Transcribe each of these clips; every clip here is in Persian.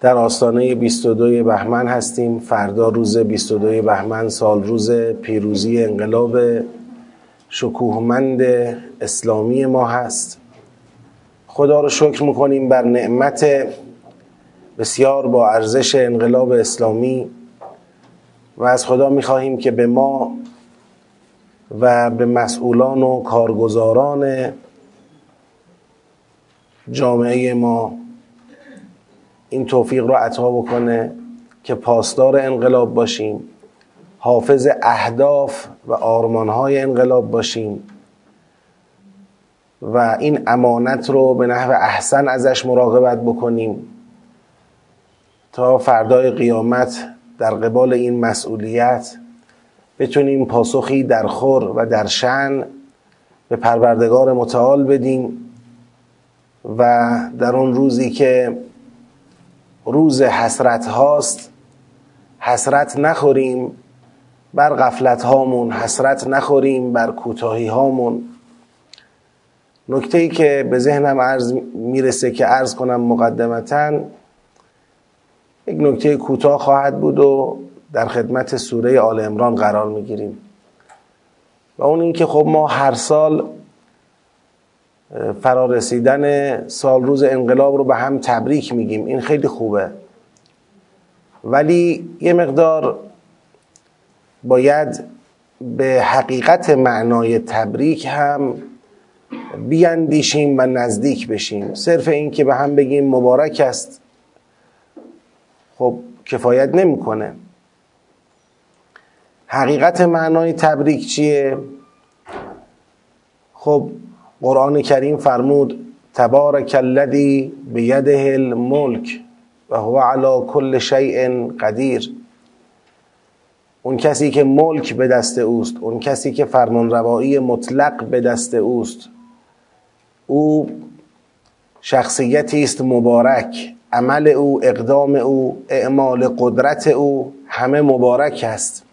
در آستانه 22 بهمن هستیم. فردا روز 22 بهمن سال روز پیروزی انقلاب شکوهمند اسلامی ما هست. خدا رو شکر می‌کنیم بر نعمت بسیار با ارزش انقلاب اسلامی و از خدا می‌خواهیم که به ما و به مسئولان و کارگزاران جامعه ما این توفیق رو عطا بکنه که پاسدار انقلاب باشیم حافظ اهداف و آرمانهای انقلاب باشیم و این امانت رو به نحو احسن ازش مراقبت بکنیم تا فردای قیامت در قبال این مسئولیت بتونیم پاسخی در خور و در شن به پروردگار متعال بدیم و در اون روزی که روز حسرت هاست. حسرت نخوریم بر غفلت هامون حسرت نخوریم بر کوتاهی هامون. نکته ای که به ذهنم عرض می‌رسه که عرض کنم مقدمتا یک نکته کوتاه خواهد بود و در خدمت سوره آل امران قرار می‌گیریم. و اون اینکه خب ما هر سال فرارسیدن سال روز انقلاب رو به هم تبریک میگیم. این خیلی خوبه. ولی یه مقدار باید به حقیقت معنای تبریک هم بیاندیشیم و نزدیک بشیم. صرف این که به هم بگیم مبارک است. خب کفایت نمی‌کنه. حقیقت معنای تبریک چیه؟ خب قرآن کریم فرمود تبارک الذی بیده الملک و هو علی کل شیء قدیر. اون کسی که ملک به دست اوست اون کسی که فرمانروایی مطلق به دست اوست او شخصیتی است مبارک عمل او اقدام او اعمال قدرت او همه مبارک است.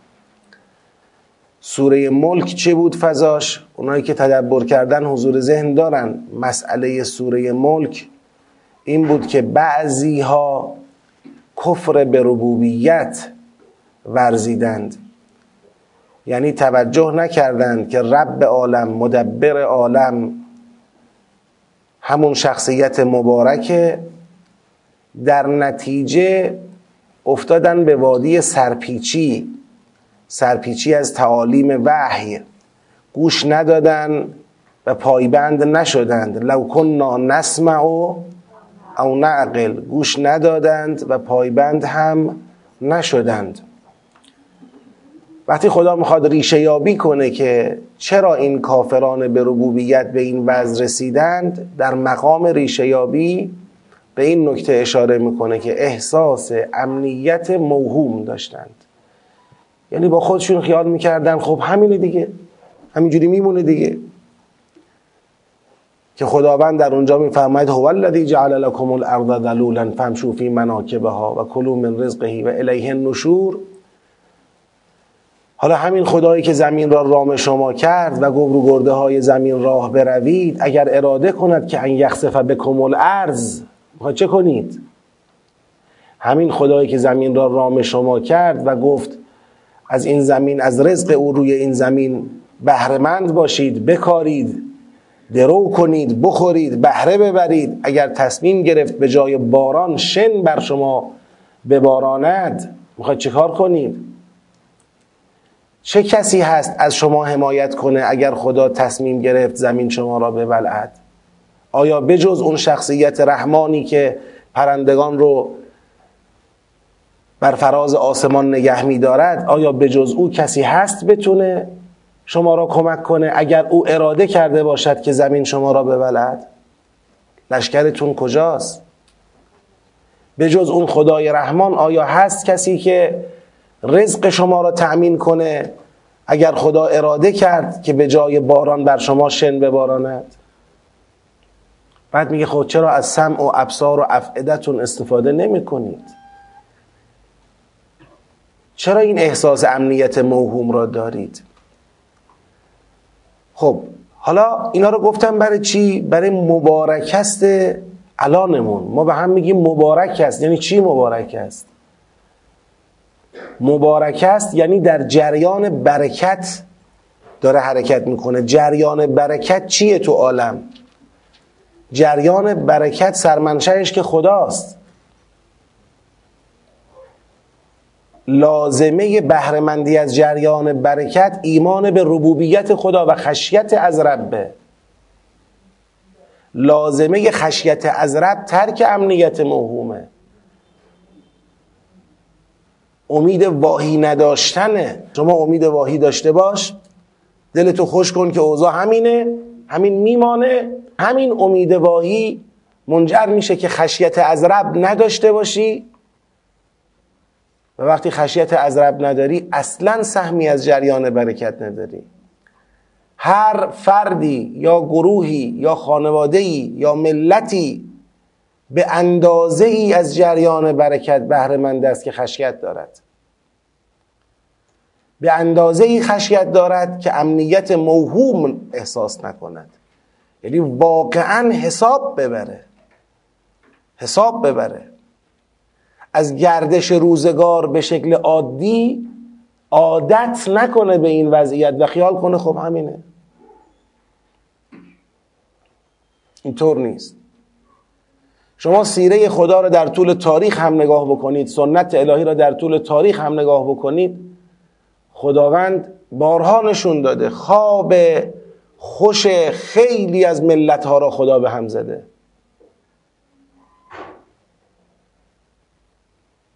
سوره ملک چه بود فضاش؟ اونایی که تدبر کردن حضور ذهن دارن. مسئله سوره ملک این بود که بعضی ها کفر به ربوبیت ورزیدند. یعنی توجه نکردند که رب عالم مدبر عالم همون شخصیت مبارکه. در نتیجه افتادن به وادی سرپیچی. سرپیچی از تعالیم وحی. گوش ندادن و پایبند نشدند. لو کننا نسمع او نعقل. گوش ندادند و پایبند هم نشدند. وقتی خدا می‌خواد ریشه یابی کنه که چرا این کافران به ربوبیت به این وضع رسیدند در مقام ریشه یابی به این نکته اشاره می‌کنه که احساس امنیت موهوم داشتند. یعنی با خودشون خیال می‌کردن. خب همینه دیگه. همینجوری میمونه دیگه. که خداوند در اونجا میفرماید هو الذی جعل لكم الارض ذلولا فامشوا فی مناکبها و کلوا من رزقه و الیه النشور. حالا همین خدایی که زمین را رام شما کرد و گفت رو گرده های زمین راه بروید اگر اراده کند که ان یخسف بکم الارض چه کنید؟ همین خدایی که زمین را رام شما کرد و گفت از این زمین از رزق او روی این زمین بهرهمند باشید بکارید درو کنید بخورید بهره ببرید. اگر تصمیم گرفت به جای باران شن بر شما بباراند می‌خواید چه کار کنید؟ چه کسی هست از شما حمایت کنه اگر خدا تصمیم گرفت زمین شما را ببلعد؟ آیا بجز اون شخصیت رحمانی که پرندگان رو بر فراز آسمان نگه می دارد آیا بجز او کسی هست بتونه شما را کمک کنه اگر او اراده کرده باشد که زمین شما را ببلد لشکرتون کجاست؟ به جز اون خدای رحمان آیا هست کسی که رزق شما را تأمین کنه اگر خدا اراده کرد که به جای باران بر شما شن بباراند؟ بعد میگه خود خب چرا از سمع و ابصار و افعدتون استفاده نمی کنید چرا این احساس امنیت موهوم را دارید؟ خب حالا اینا رو گفتم برای چی؟ برای مبارکست الانمون. ما به هم میگیم مبارک است. یعنی چی مبارک است؟ مبارک است یعنی در جریان برکت داره حرکت می‌کنه. جریان برکت چیه تو عالم؟ جریان برکت سرمنشهش که خداست. لازمه بهرهمندی از جریان برکت ایمان به ربوبیت خدا و خشیت از ربه لازمه خشیت از رب ترک امنیت موهومه. امید واهی نداشتنه. شما امید واهی داشته باش. دلتو خوش کن که اوضاع همینه همین میمانه همین امید واهی منجر میشه که خشیت از رب نداشته باشی. و وقتی خشیت از رب نداری اصلا سهمی از جریان برکت نداری. هر فردی یا گروهی یا خانوادهی یا ملتی به اندازه ای از جریان برکت بهره است که خشیت دارد. به اندازه ای خشیت دارد که امنیت موهوم احساس نکند. یعنی واقعا حساب ببره. حساب ببره. از گردش روزگار به شکل عادی عادت نکنه به این وضعیت و خیال کنه خب همینه. اینطور نیست. شما سیره خدا را در طول تاریخ هم نگاه بکنید سنت الهی را در طول تاریخ هم نگاه بکنید خداوند بارها نشون داده خواب خوش خیلی از ملت ها را خدا به هم زده.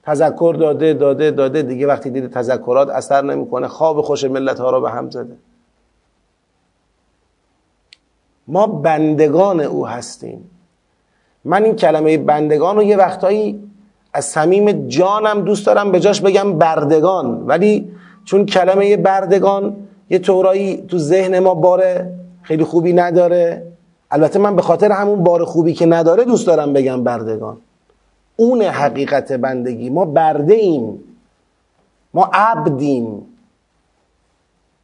تذکر داده داده داده. دیگه وقتی دیده تذکرات اثر نمی‌کنه. خواب خوش ملت ها را به هم زده. ما بندگان او هستیم. من این کلمه بندگان رو یه وقتایی از صمیم جانم دوست دارم به جاش بگم بردگان. ولی چون کلمه بردگان یه طورایی تو ذهن ما بار خیلی خوبی نداره. البته من به خاطر همون بار خوبی که نداره دوست دارم بگم بردگان. اون حقیقت بندگی. ما برده ایم. ما عبدیم.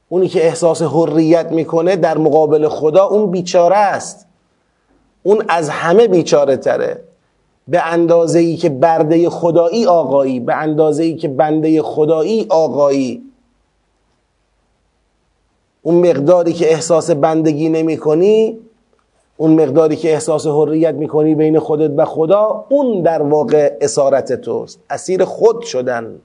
اونی که احساس حریت می‌کنه در مقابل خدا اون بیچاره است. اون از همه بیچاره تره. به اندازه ای که برده خدایی آقایی به اندازه ای که بنده خدایی آقایی. اون مقداری که احساس بندگی نمی کنی اون مقداری که احساس حریت می‌کنی بین خودت و خدا اون در واقع اسارت توست. اسیر خود شدن.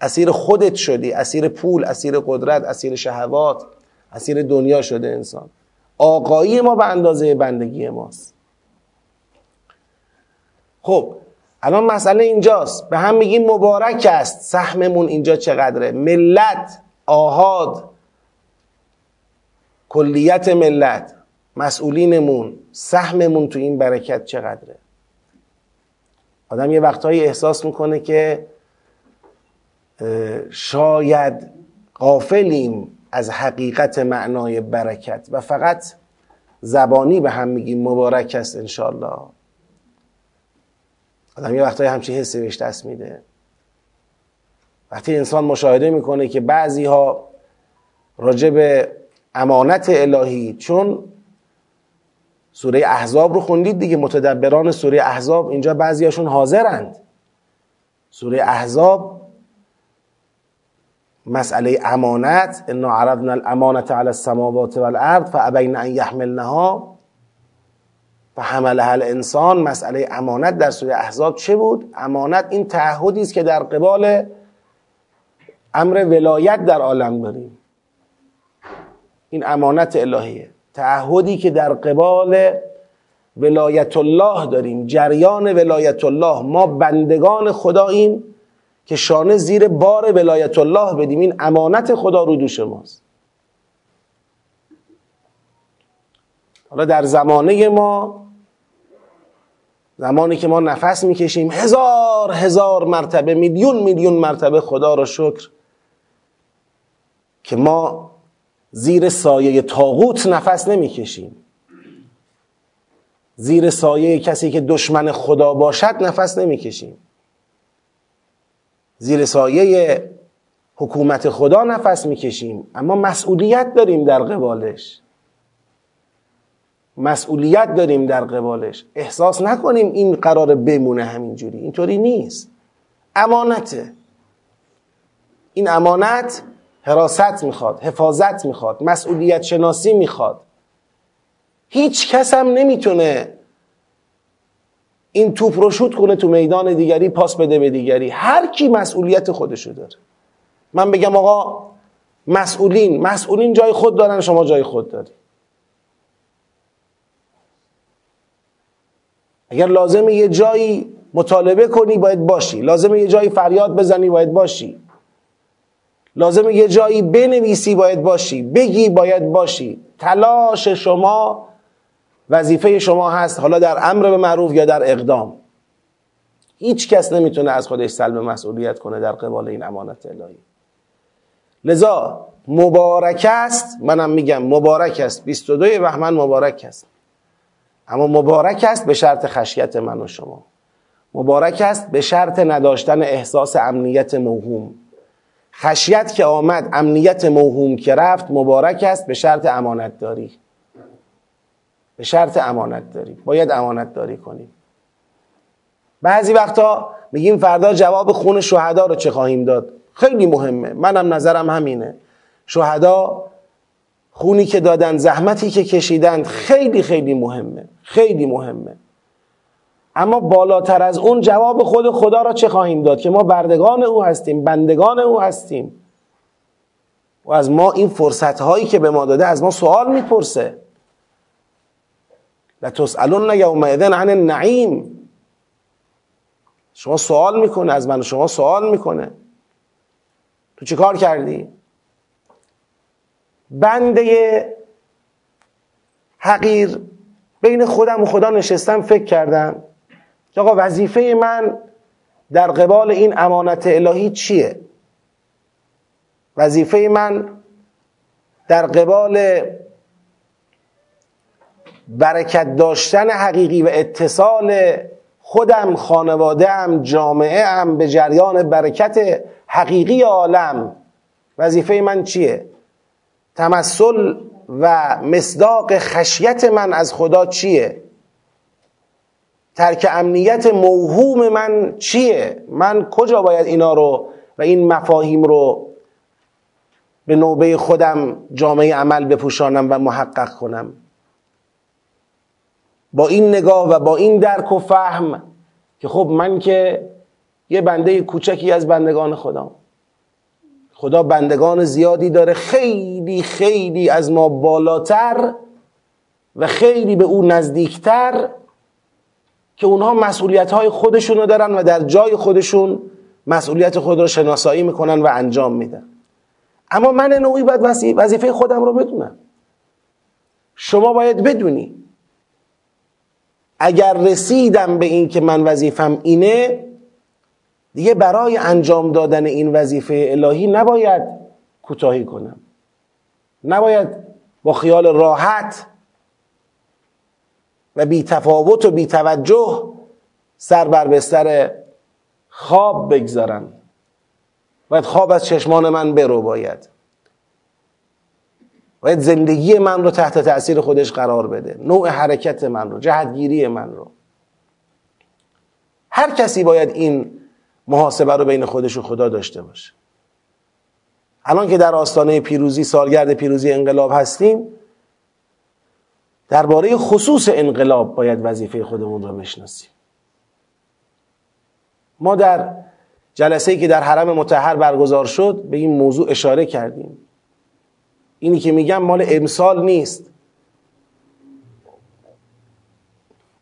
اسیر خودت شدی. اسیر پول اسیر قدرت اسیر شهوات اسیر دنیا شده انسان. آقایی ما به اندازه بندگی ماست. خب الان مسئله اینجاست. به هم میگیم مبارک است. سهممون اینجا چقدره؟ ملت آهاد. کلیت ملت. مسئولینمون سهممون تو این برکت چقدره؟ آدم یه وقتهایی احساس می‌کنه که شاید غافلیم از حقیقت معنای برکت و فقط زبانی به هم میگیم مبارک است انشالله آدم یه وقتهایی همچین حسی بهش دست میده. وقتی انسان مشاهده می‌کنه که بعضی ها راجع به امانت الهی چون سوره احزاب رو خوندید دیگه متدبران سوره احزاب اینجا بعضیاشون حاضرند. سوره احزاب مسئله امانت انا عرضنا الامانت على السماوات والارض فابین ان یحملنها فحملها الانسان مسئله امانت در سوره احزاب چه بود؟ امانت این تعهدی است که در قبال امر ولایت در عالم داریم. این امانت الهیه. تعهدی که در قبال ولایت الله داریم جریان ولایت الله ما بندگان خداییم که شانه زیر بار ولایت الله بدیم. این امانت خدا رو دوش ماست. حالا در زمانه ما زمانی که ما نفس می‌کشیم هزار هزار مرتبه میلیون میلیون مرتبه خدا را شکر که ما زیر سایه تاغوت نفس نمی‌کشیم. زیر سایه کسی که دشمن خدا باشد نفس نمی‌کشیم. زیر سایه حکومت خدا نفس می‌کشیم. اما مسئولیت داریم در قبالش. مسئولیت داریم در قبالش. احساس نکنیم این قرار بمونه همینجوری. اینطوری نیست. امانته. این امانت حراست می‌خواد حفاظت می‌خواد مسئولیت شناسی می‌خواد. هیچ کس هم نمی‌تونه این توپ رو شوت کنه تو میدان دیگری پاس بده به دیگری. هر کی مسئولیت خودشو داره. من بگم آقا مسئولین مسئولین جای خود دارن شما جای خود داری. اگر لازمه یه جایی مطالبه کنی باید باشی. لازمه یه جایی فریاد بزنی باید باشی. لازمه یه جایی بنویسی باید باشی. بگی باید باشی. تلاش شما وظیفه شما هست حالا در امر به معروف یا در اقدام. هیچ کس نمی‌تونه از خودش سلب مسئولیت کنه در قبال این امانت الهی. لذا مبارک است منم میگم مبارک است. 22 بهمن مبارک است. اما مبارک است به شرط خشیت من و شما. مبارک است به شرط نداشتن احساس امنیت موهوم. خشیت که آمد امنیت موهوم که رفت مبارک است به شرط امانت داری به شرط امانت داری باید امانت داری کنیم. بعضی وقتا میگیم فردا جواب خون شهدا رو چه خواهیم داد؟ خیلی مهمه. منم نظرم همینه. شهدا خونی که دادن زحمتی که کشیدند خیلی خیلی مهمه. خیلی مهمه. اما بالاتر از اون جواب خود خدا را چه خواهیم داد؟ که ما بردگان او هستیم بندگان او هستیم. و از ما این فرصت هایی که به ما داده از ما سوال می‌پرسه. لتسالون یومئذ عن النعیم. شما سوال می‌کنه از من شما سوال می‌کنه. تو چه کار کردی؟ بنده حقیر بین خودم و خدا نشستم فکر کردم آقا وظیفه من در قبال این امانت الهی چیه؟ وظیفه من در قبال برکت داشتن حقیقی و اتصال خودم خانواده جامعه ام به جریان برکت حقیقی عالم. وظیفه من چیه؟ تمثل و مصداق خشیت من از خدا چیه؟ ترک امنیت موهوم من چیه؟ من کجا باید اینا رو و این مفاهیم رو به نوبه خودم جامعه عمل بپوشانم و محقق کنم؟ با این نگاه و با این درک و فهم که خب من که یه بنده کوچکی از بندگان خدا خدا بندگان زیادی داره خیلی خیلی از ما بالاتر و خیلی به او نزدیکتر که اونها مسئولیت های خودشون رو دارن و در جای خودشون مسئولیت خود رو شناسایی می‌کنن و انجام میدن. اما من نوعی باید وظیفه خودم رو بدونم. شما باید بدونی. اگر رسیدم به این که من وظیفم اینه دیگه برای انجام دادن این وظیفه الهی نباید کوتاهی کنم. نباید با خیال راحت و بی تفاوت و بی توجه سر بر بستر خواب بگذارم. باید خواب از چشمان من برو باید. باید زندگی من رو تحت تاثیر خودش قرار بده. نوع حرکت من رو جهتگیری من رو. هر کسی باید این محاسبه رو بین خودش و خدا داشته باشه. الان که در آستانه پیروزی سالگرد پیروزی انقلاب هستیم درباره خصوص انقلاب باید وظیفه خودمون رو بشناسیم. ما در جلسه که در حرم متحر برگزار شد به این موضوع اشاره کردیم. اینی که میگم مال امسال نیست.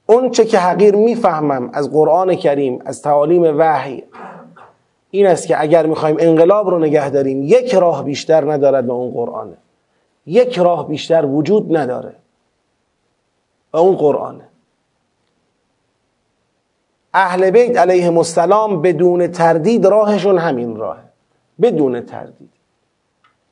اون چه که حقیر می‌فهمم از قرآن کریم از تعالیم وحی این است که اگر می‌خوایم انقلاب رو نگه داریم یک راه بیشتر ندارد به اون قرآنه. یک راه بیشتر وجود نداره. و اون قرآنه. اهل بیت علیهم السلام بدون تردید راهشون همین راهه. بدون تردید.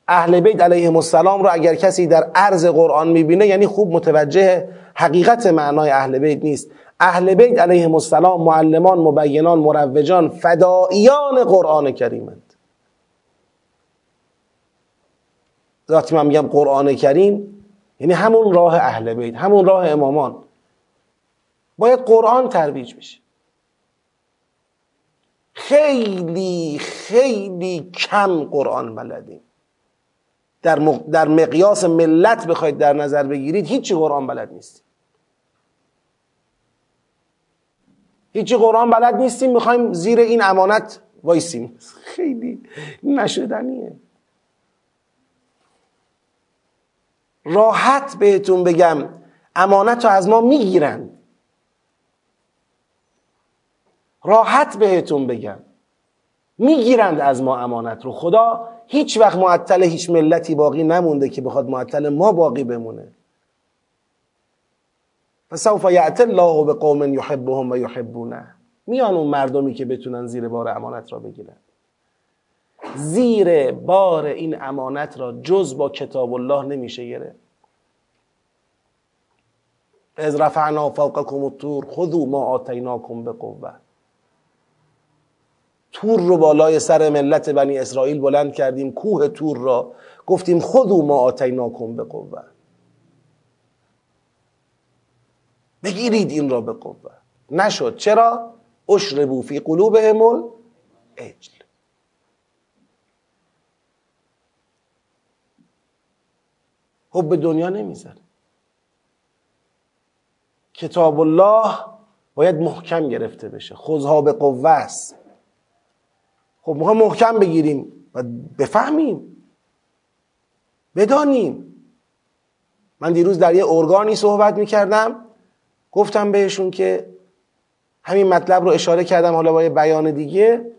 اهل بیت علیهم السلام رو اگر کسی در عرض قرآن می‌بینه یعنی خوب متوجه حقیقت معنای اهل بیت نیست. اهل بیت علیهم السلام معلمان مبینان مروجان فدائیان قرآن کریمند. ذاتی من میگم قرآن کریم یعنی همون راه اهل بیت همون راه امامان. باید قرآن ترویج بشه. خیلی خیلی کم قرآن بلدیم. در, در مقیاس ملت بخواید در نظر بگیرید هیچی قرآن بلد نیستیم. هیچی قرآن بلد نیستیم می‌خوایم زیر این امانت وایسیم. خیلی نشدنیه. راحت بهتون بگم امانت رو از ما می‌گیرند راحت بهتون بگم. می‌گیرند از ما امانت رو. خدا هیچ وقت معطل هیچ ملتی باقی نمونده که بخواد معطل ما باقی بمونه. فسوف یعت الله به قوم یحبهم و یحبونه. میان اون مردمی که بتونن زیر بار امانت را بگیرن. زیر بار این امانت را جز با کتاب الله نمیشه گرفت. از رفعنا فوقکم الطور خذوا ما آتیناکم بقوه تور رو بالای سر ملت بنی اسرائیل بلند کردیم کوه تور را. گفتیم خودو ما آتیناکم به قوه بگیرید این را به قوه نشد. چرا؟ اشربو فی قلوبهم اجل حب دنیا نمیزن کتاب الله باید محکم گرفته بشه. خوزها به قوه است. خب ما محکم بگیریم و بفهمیم. بدانیم. من دیروز در یه ارگانی صحبت می‌کردم. گفتم بهشون که همین مطلب رو اشاره کردم حالا با یه بیان دیگه.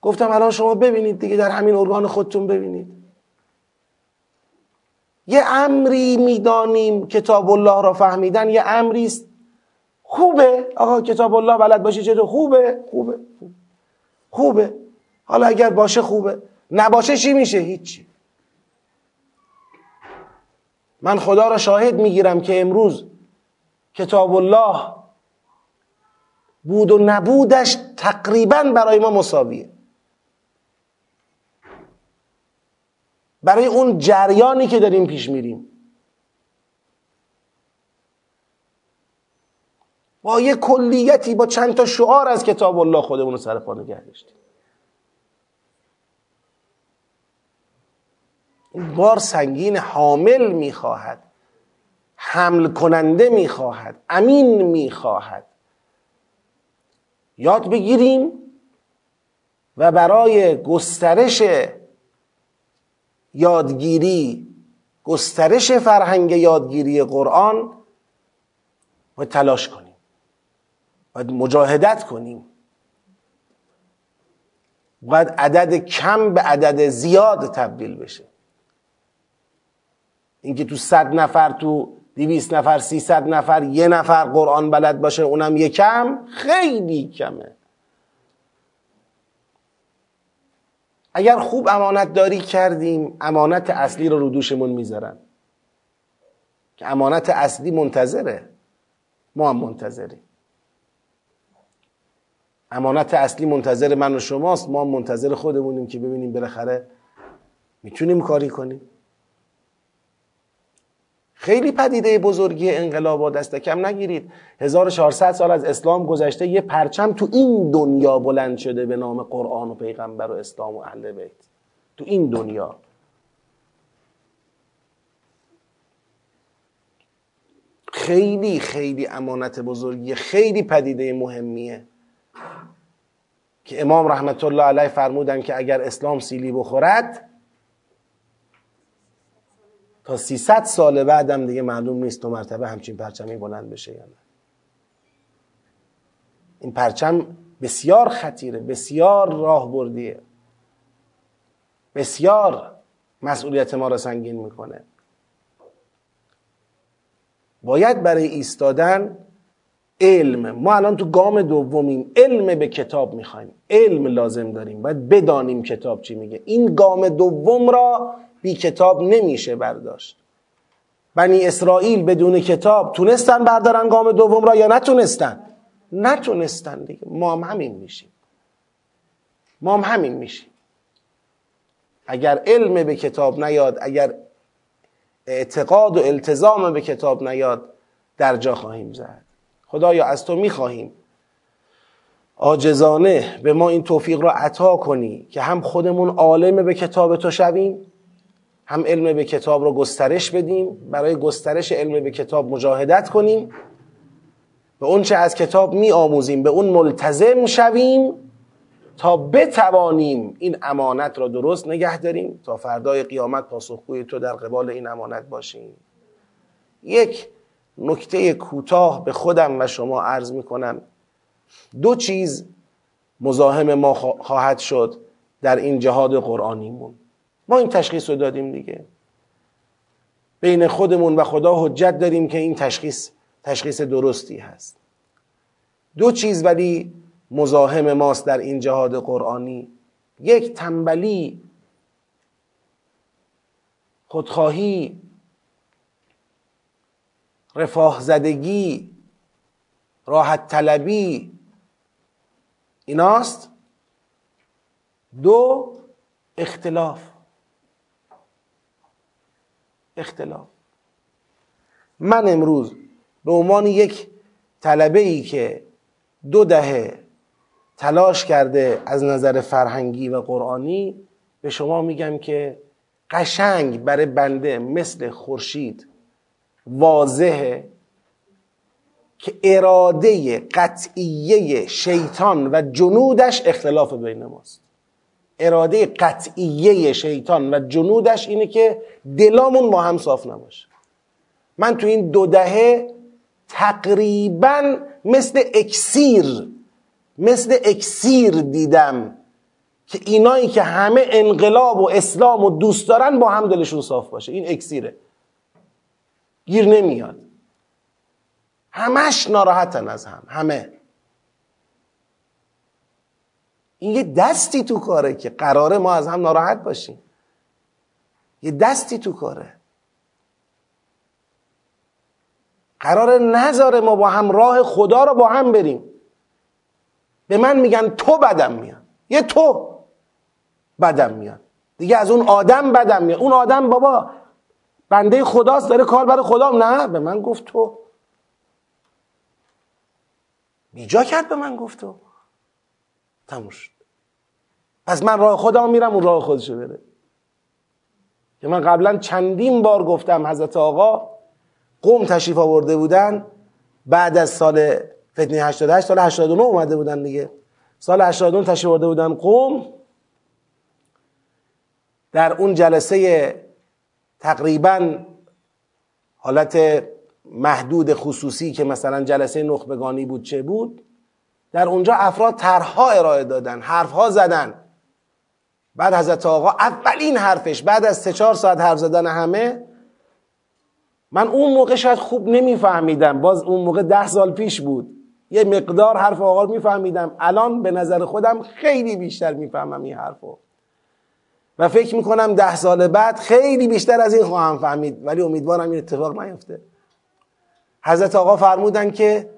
گفتم الان شما ببینید دیگه در همین ارگان خودتون ببینید. یه امری می‌دانیم کتاب الله را فهمیدن یه امری است. خوبه؟ آقا کتاب الله بلد باشی خوبه خوبه, خوبه. خوبه. حالا اگر باشه خوبه. نباشه چی میشه؟ هیچی. من خدا را شاهد می‌گیرم که امروز کتاب الله بود و نبودش تقریبا برای ما مساویه. برای اون جریانی که داریم پیش میریم. با یه کلیتی با چند تا شعار از کتاب الله خودمون رو سر پا نگه داشتیم. این بار سنگین حامل می‌خواهد حمل کننده می‌خواهد امین می‌خواهد. یاد بگیریم و برای گسترش یادگیری گسترش فرهنگ یادگیری قرآن و تلاش کنیم. باید مجاهدت کنیم. باید عدد کم به عدد زیاد تبدیل بشه. اینکه تو صد نفر تو دویست نفر سیصد نفر یه نفر قرآن بلد باشه اونم یه کم خیلی کمه. اگر خوب امانت داری کردیم امانت اصلی رو رو دوشمون می‌ذارن. که امانت اصلی منتظره. ما هم منتظریم. امانت اصلی منتظر من و شماست ما منتظر خودمونیم که ببینیم بالاخره می‌تونیم کاری کنیم. خیلی پدیده بزرگی انقلاب دست کم نگیرید. 1400 سال از اسلام گذشته یه پرچم تو این دنیا بلند شده به نام قرآن و پیغمبر و اسلام و اهل بیت. تو این دنیا. خیلی خیلی امانت بزرگی خیلی پدیده مهمیه. که امام رحمت الله علیه فرمودن که اگر اسلام سیلی بخورد تا 300 سال بعدم دیگه معلوم نیست تو مرتبه همچین پرچمی بلند بشه یا نه. این پرچم بسیار خطیره بسیار راه بردیه. بسیار مسئولیت ما را سنگین می‌کنه. باید برای ایستادن علم. ما الان تو گام دومیم علم به کتاب می‌خوایم. علم لازم داریم. باید بدانیم کتاب چی میگه. این گام دوم را بی کتاب نمیشه برداشت. بنی اسرائیل بدون کتاب تونستن بردارن گام دوم را یا نتونستن؟ نتونستن دیگه. ما هم همین میشیم. ما هم همین میشیم. اگر علم به کتاب نیاد اگر اعتقاد و التزام به کتاب نیاد در جا خواهیم زد. خدایا از تو می‌خواهیم. آجزانه به ما این توفیق را عطا کنی که هم خودمون عالم به کتاب تو شویم هم علم به کتاب رو گسترش بدیم برای گسترش علم به کتاب مجاهدت کنیم. به اون چه از کتاب می آموزیم به اون ملتزم شویم تا بتوانیم این امانت را درست نگه داریم تا فردای قیامت پاسخگوی تو در قبال این امانت باشیم. یک نکته کوتاه به خودم و شما عرض می کنم دو چیز مزاحم ما خواهد شد در این جهاد قرآنیمون. ما این تشخیص رو دادیم دیگه. بین خودمون و خدا حجت داریم که این تشخیص تشخیص درستی هست. دو چیز ولی مزاحم ماست در این جهاد قرآنی. یک تنبلی. خودخواهی. رفاه زدگی. راحت طلبی. ایناست. دو اختلاف. اختلاف من امروز به عنوان یک طلبه ای که دو دهه تلاش کرده از نظر فرهنگی و قرآنی به شما میگم که قشنگ برای بنده مثل خورشید واضحه که اراده قطعیه شیطان و جنودش اختلاف بین ماست. اراده قطعیه شیطان و جنودش اینه که دلامون با هم صاف نباشه. من تو این دو دهه تقریبا مثل اکسیر مثل اکسیر دیدم که اینایی که همه انقلاب و اسلام و دوست دارن با هم دلشون صاف باشه. این اکسیره. گیر نمیاد. همش ناراحتن از هم. همه. این یه دستی تو کاره که قراره ما از هم ناراحت باشیم. یه دستی تو کاره. قرار نذاره ما با هم راه خدا رو با هم بریم. به من میگن تو بدم میاد. یه تو بدم میاد. دیگه از اون آدم بدم میاد. اون آدم بابا بنده خداست داره کار برای خدا نه به من گفت تو. بیجا کرد به من گفت تو. تموم شد. پس من راه خودم میرم اون راه خودشو بره. که من قبلا چندین بار گفتم حضرت آقا قوم تشریف آورده بودن بعد از سال فتنه 88 سال 89 اومده بودن دیگه. سال 89 تشریف آورده بودن قوم. در اون جلسه تقریبا حالت محدود خصوصی که مثلا جلسه نخبگانی بود چه بود در اونجا افراد طرحها ارائه دادن حرفها زدن. بعد حضرت آقا اولین حرفش بعد از سه ساعت حرف زدن همه من اون موقع شاید خوب نمیفهمیدم. باز اون موقع ده سال پیش بود. یه مقدار حرف آقا رو میفهمیدم. الان به نظر خودم خیلی بیشتر می‌فهمم این حرفو. و فکر می‌کنم ده سال بعد خیلی بیشتر از این خواهم فهمید. ولی امیدوارم این اتفاق نیفته. حضرت آقا فرمودن که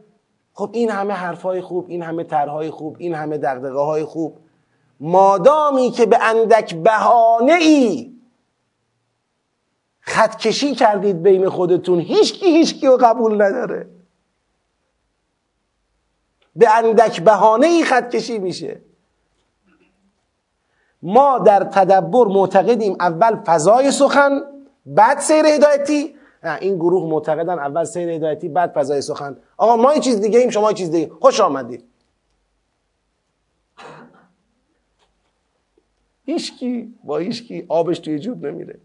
خب این همه حرفهای خوب این همه طرحهای خوب این همه دقدقه های خوب مادامی که به اندک بهانه ای خط کشی کردید بین خودتون هیچکی هیچکی رو قبول نداره. به اندک بهانه ای خط کشی میشه. ما در تدبر معتقدیم اول فضای سخن بعد سیر هدایتی. این گروه معتقدن اول سیر هدایتی بعد فضای سخن. آقا ما یه چیز دیگه ایم شما یه چیز دیگه خوش آمدید. هیچکی با هیچکی آبش توی جوب نمیره.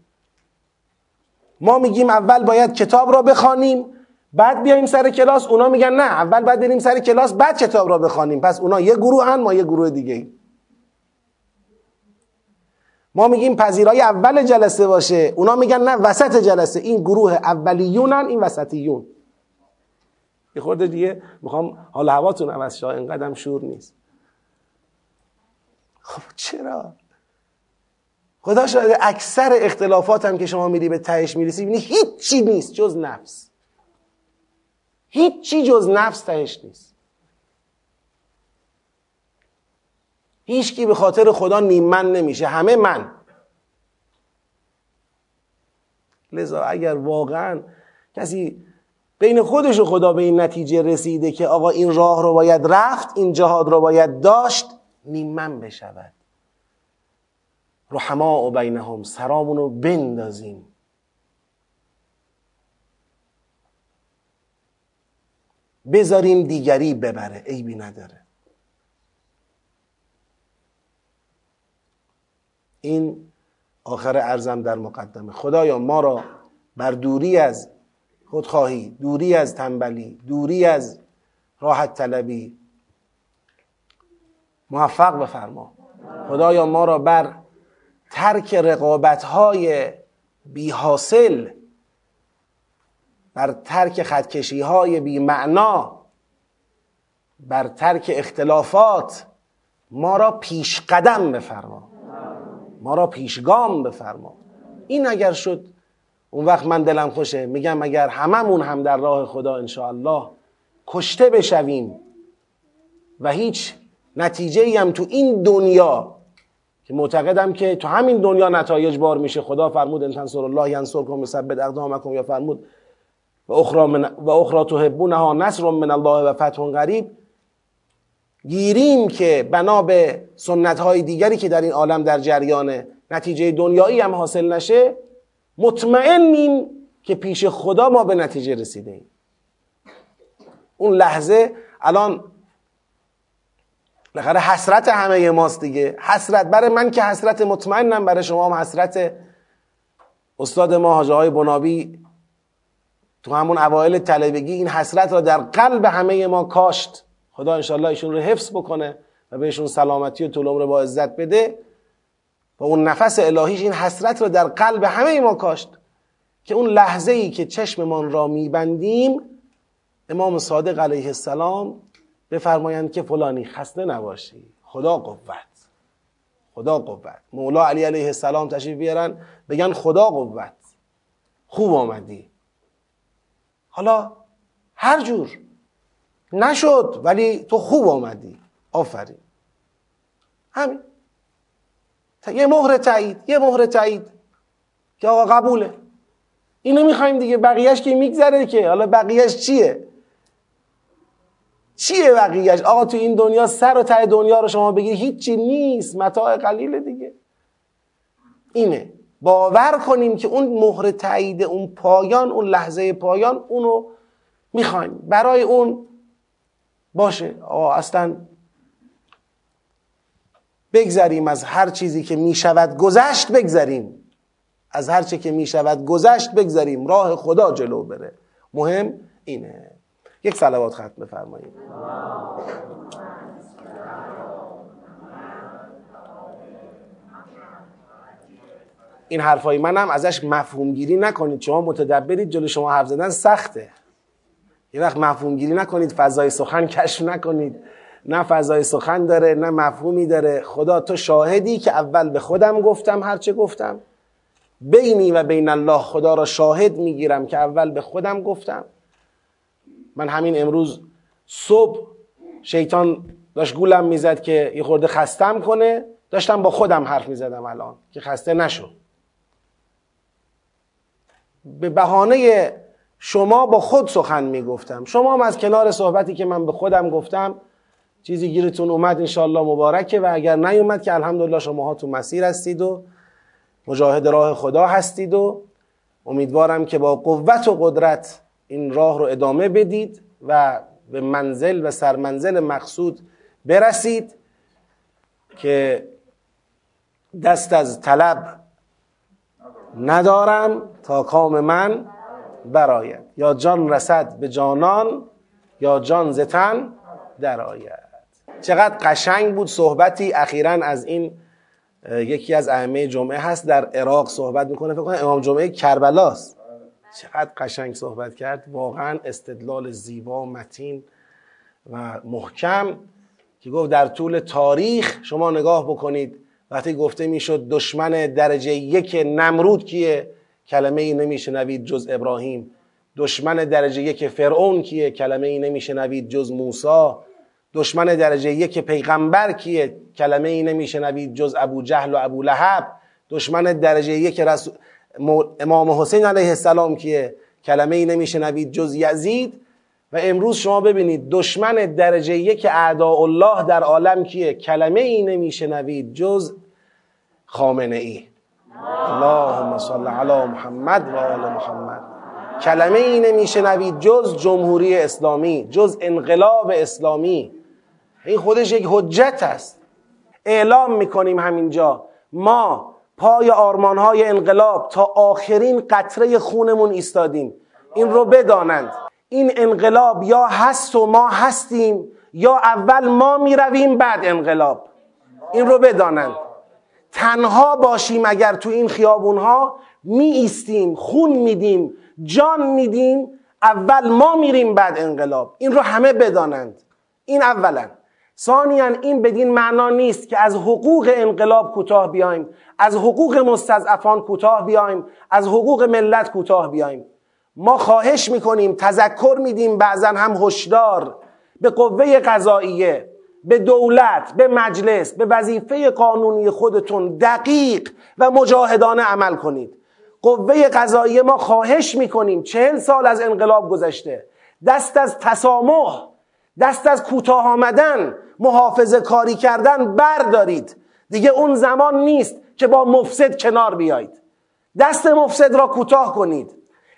ما میگیم اول باید کتاب را بخوانیم بعد بیایم سر کلاس. اونا میگن نه اول باید بریم سر کلاس بعد کتاب را بخوانیم. پس اونا یه گروه هن ما یه گروه دیگه. ما میگیم پذیرای اول جلسه باشه. اونا میگن نه وسط جلسه. این گروه اولیونن این وسطیون. یه خورده دیگه می‌خوام حال هواتون عوض شه اینقدر شور نیست. خب چرا؟ خدا شاید اکثر اختلافات هم که شما میری به تهش می‌رسی بینی هیچی نیست جز نفس. هیچی جز نفس تهش نیست. هیچکی به خاطر خدا نیمن نمیشه همه من. لذا اگر واقعا کسی بین خودش و خدا به این نتیجه رسیده که آقا این راه رو باید رفت این جهاد رو باید داشت نیمن بشود. رحما و بینهم سرامون رو بندازیم. بذاریم دیگری ببره عیبی نداره. این آخر ارزم در مقدمه. خدایا ما را بر دوری از خودخواهی دوری از تنبلی دوری از راحت طلبی موفق بفرما. خدایا ما را بر ترک رقابت های بی حاصل بر ترک خدکشی های بی معنا بر ترک اختلافات ما را پیش قدم بفرما. ما را پیشگام بفرما. این اگر شد اون وقت من دلم خوشه. میگم اگر هممون هم در راه خدا انشاءالله کشته بشویم و هیچ نتیجه هم تو این دنیا که معتقدم که تو همین دنیا نتایج بار میشه. خدا فرمود ان تنصر الله ینصرکم یثبت اقدامکم یا فرمود و اخرى من و اخرى تحبونها نصر من الله و فتح قریب گیریم که بنا به سنت های دیگری که در این عالم در جریان نتیجه دنیایی هم حاصل نشه مطمئنیم که پیش خدا ما به نتیجه رسیده ایم اون لحظه الان بالاخره حسرت همه ماست دیگه. حسرت برای من که حسرت مطمئنم برای شما هم حسرت استاد ما حاجه های بنابی. تو همون اوایل طلبگی این حسرت را در قلب همه ما کاشت. خدا انشالله ایشون رو حفظ بکنه و بهشون سلامتی و طول عمر با عزت بده. و اون نفس الهیش این حسرت را در قلب همه ما کاشت که اون لحظه ای که چشممان را میبندیم امام صادق علیه السلام بفرمایند که فلانی خسته نباشی. خدا قوت. خدا قوت. مولا علی علیه السلام تشریف بیارن بگن خدا قوت. خوب آمدی. حالا هر جور نشد ولی تو خوب آمدی. آفرین. همین. یه مهر تایید یه مهر تایید. که آقا قبوله. اینو می‌خوایم دیگه. بقیهش که میگذره که. حالا بقیهش چیه؟ چیه بقیهش آقا تو این دنیا سر و ته دنیا رو شما بگیری هیچی نیست متاع قلیله دیگه. اینه. باور کنیم که اون مهر تایید اون پایان اون لحظه پایان اونو می‌خوایم. برای اون باشه. آقا اصلا بگذریم از هر چیزی که می‌شود گذشت بگذریم. از هر چی که می‌شود گذشت بگذریم. راه خدا جلو بره. مهم اینه. یک صلوات ختم بفرمایید. این حرفای منم ازش مفهوم گیری نکنید. شما متدبرید جلو شما حرف زدن سخته. یه وقت مفهوم گیری نکنید فضای سخن کشف نکنید. نه فضای سخن داره نه مفهومی داره. خدا تو شاهدی که اول به خودم گفتم هرچه گفتم. بینی و بین الله خدا را شاهد می‌گیرم که اول به خودم گفتم. من همین امروز صبح شیطان داشت گولم می‌زد که یه خورده خستم کنه داشتم با خودم حرف می‌زدم الان که خسته نشو. به بهانه شما با خود سخن می‌گفتم. شما هم از کنار صحبتی که من به خودم گفتم چیزی گیرتون اومد انشالله مبارکه و اگر نیومد که الحمدلله شما ها تو مسیر هستید و مجاهد راه خدا هستید و امیدوارم که با قوت و قدرت این راه رو ادامه بدید و به منزل و سرمنزل مقصود برسید که دست از طلب ندارم تا کام من براید یا جان رسد به جانان یا جان زتن درآید. چقدر قشنگ بود صحبتی. اخیرا از این یکی از ائمه جمعه هست در عراق صحبت می‌کنه. فکر کنم امام جمعه کربلاست. چقدر قشنگ صحبت کرد. واقعا استدلال زیبا متین و محکم که گفت در طول تاریخ شما نگاه بکنید وقتی گفته می‌شد دشمن درجه یک نمرود کیه؟ کلمه ای نمیشنوید جز ابراهیم. دشمن درجه یک فرعون کیه؟ کلمه ای نمیشنوید جز موسی. دشمن درجه یک پیغمبر کیه؟ کلمه ای نمیشنوید جز ابو جهل و ابو لهب. دشمن درجه یک رسول امام حسین علیه السلام کیه؟ کلمه ای نمیشنوید جز یزید. و امروز شما ببینید دشمن درجه یک اعداء الله در عالم کیه؟ کلمه ای نمیشنوید جز خامنه ای. اللهم صل علی محمد و آل محمد. کلمه ای نمیشنوید جز جمهوری اسلامی جز انقلاب اسلامی. این خودش یک حجت است. اعلام می‌کنیم همینجا. ما پای آرمانهای انقلاب تا آخرین قطره خونمون ایستادیم. این رو بدانند. این انقلاب یا هست و ما هستیم یا اول ما می‌رویم بعد انقلاب. این رو بدانند. تنها باشیم اگر تو این خیابونها. می ایستیم خون میدیم جان میدیم اول ما میریم بعد انقلاب. این رو همه بدانند. این اولا ثانیا این بدین معنا نیست که از حقوق انقلاب کوتاه بیایم از حقوق مستضعفان کوتاه بیایم از حقوق ملت کوتاه بیایم. ما خواهش می‌کنیم تذکر میدیم بعضا هم هشدار به قوه قضاییه به دولت به مجلس به وظیفه قانونی خودتون دقیق و مجاهدانه عمل کنید. قوه قضاییه ما خواهش می‌کنیم چهل سال از انقلاب گذشته دست از تسامح دست از کوتاه آمدن محافظه کاری کردن بردارید. دیگه اون زمان نیست که با مفسد کنار بیایید. دست مفسد را کوتاه کنید.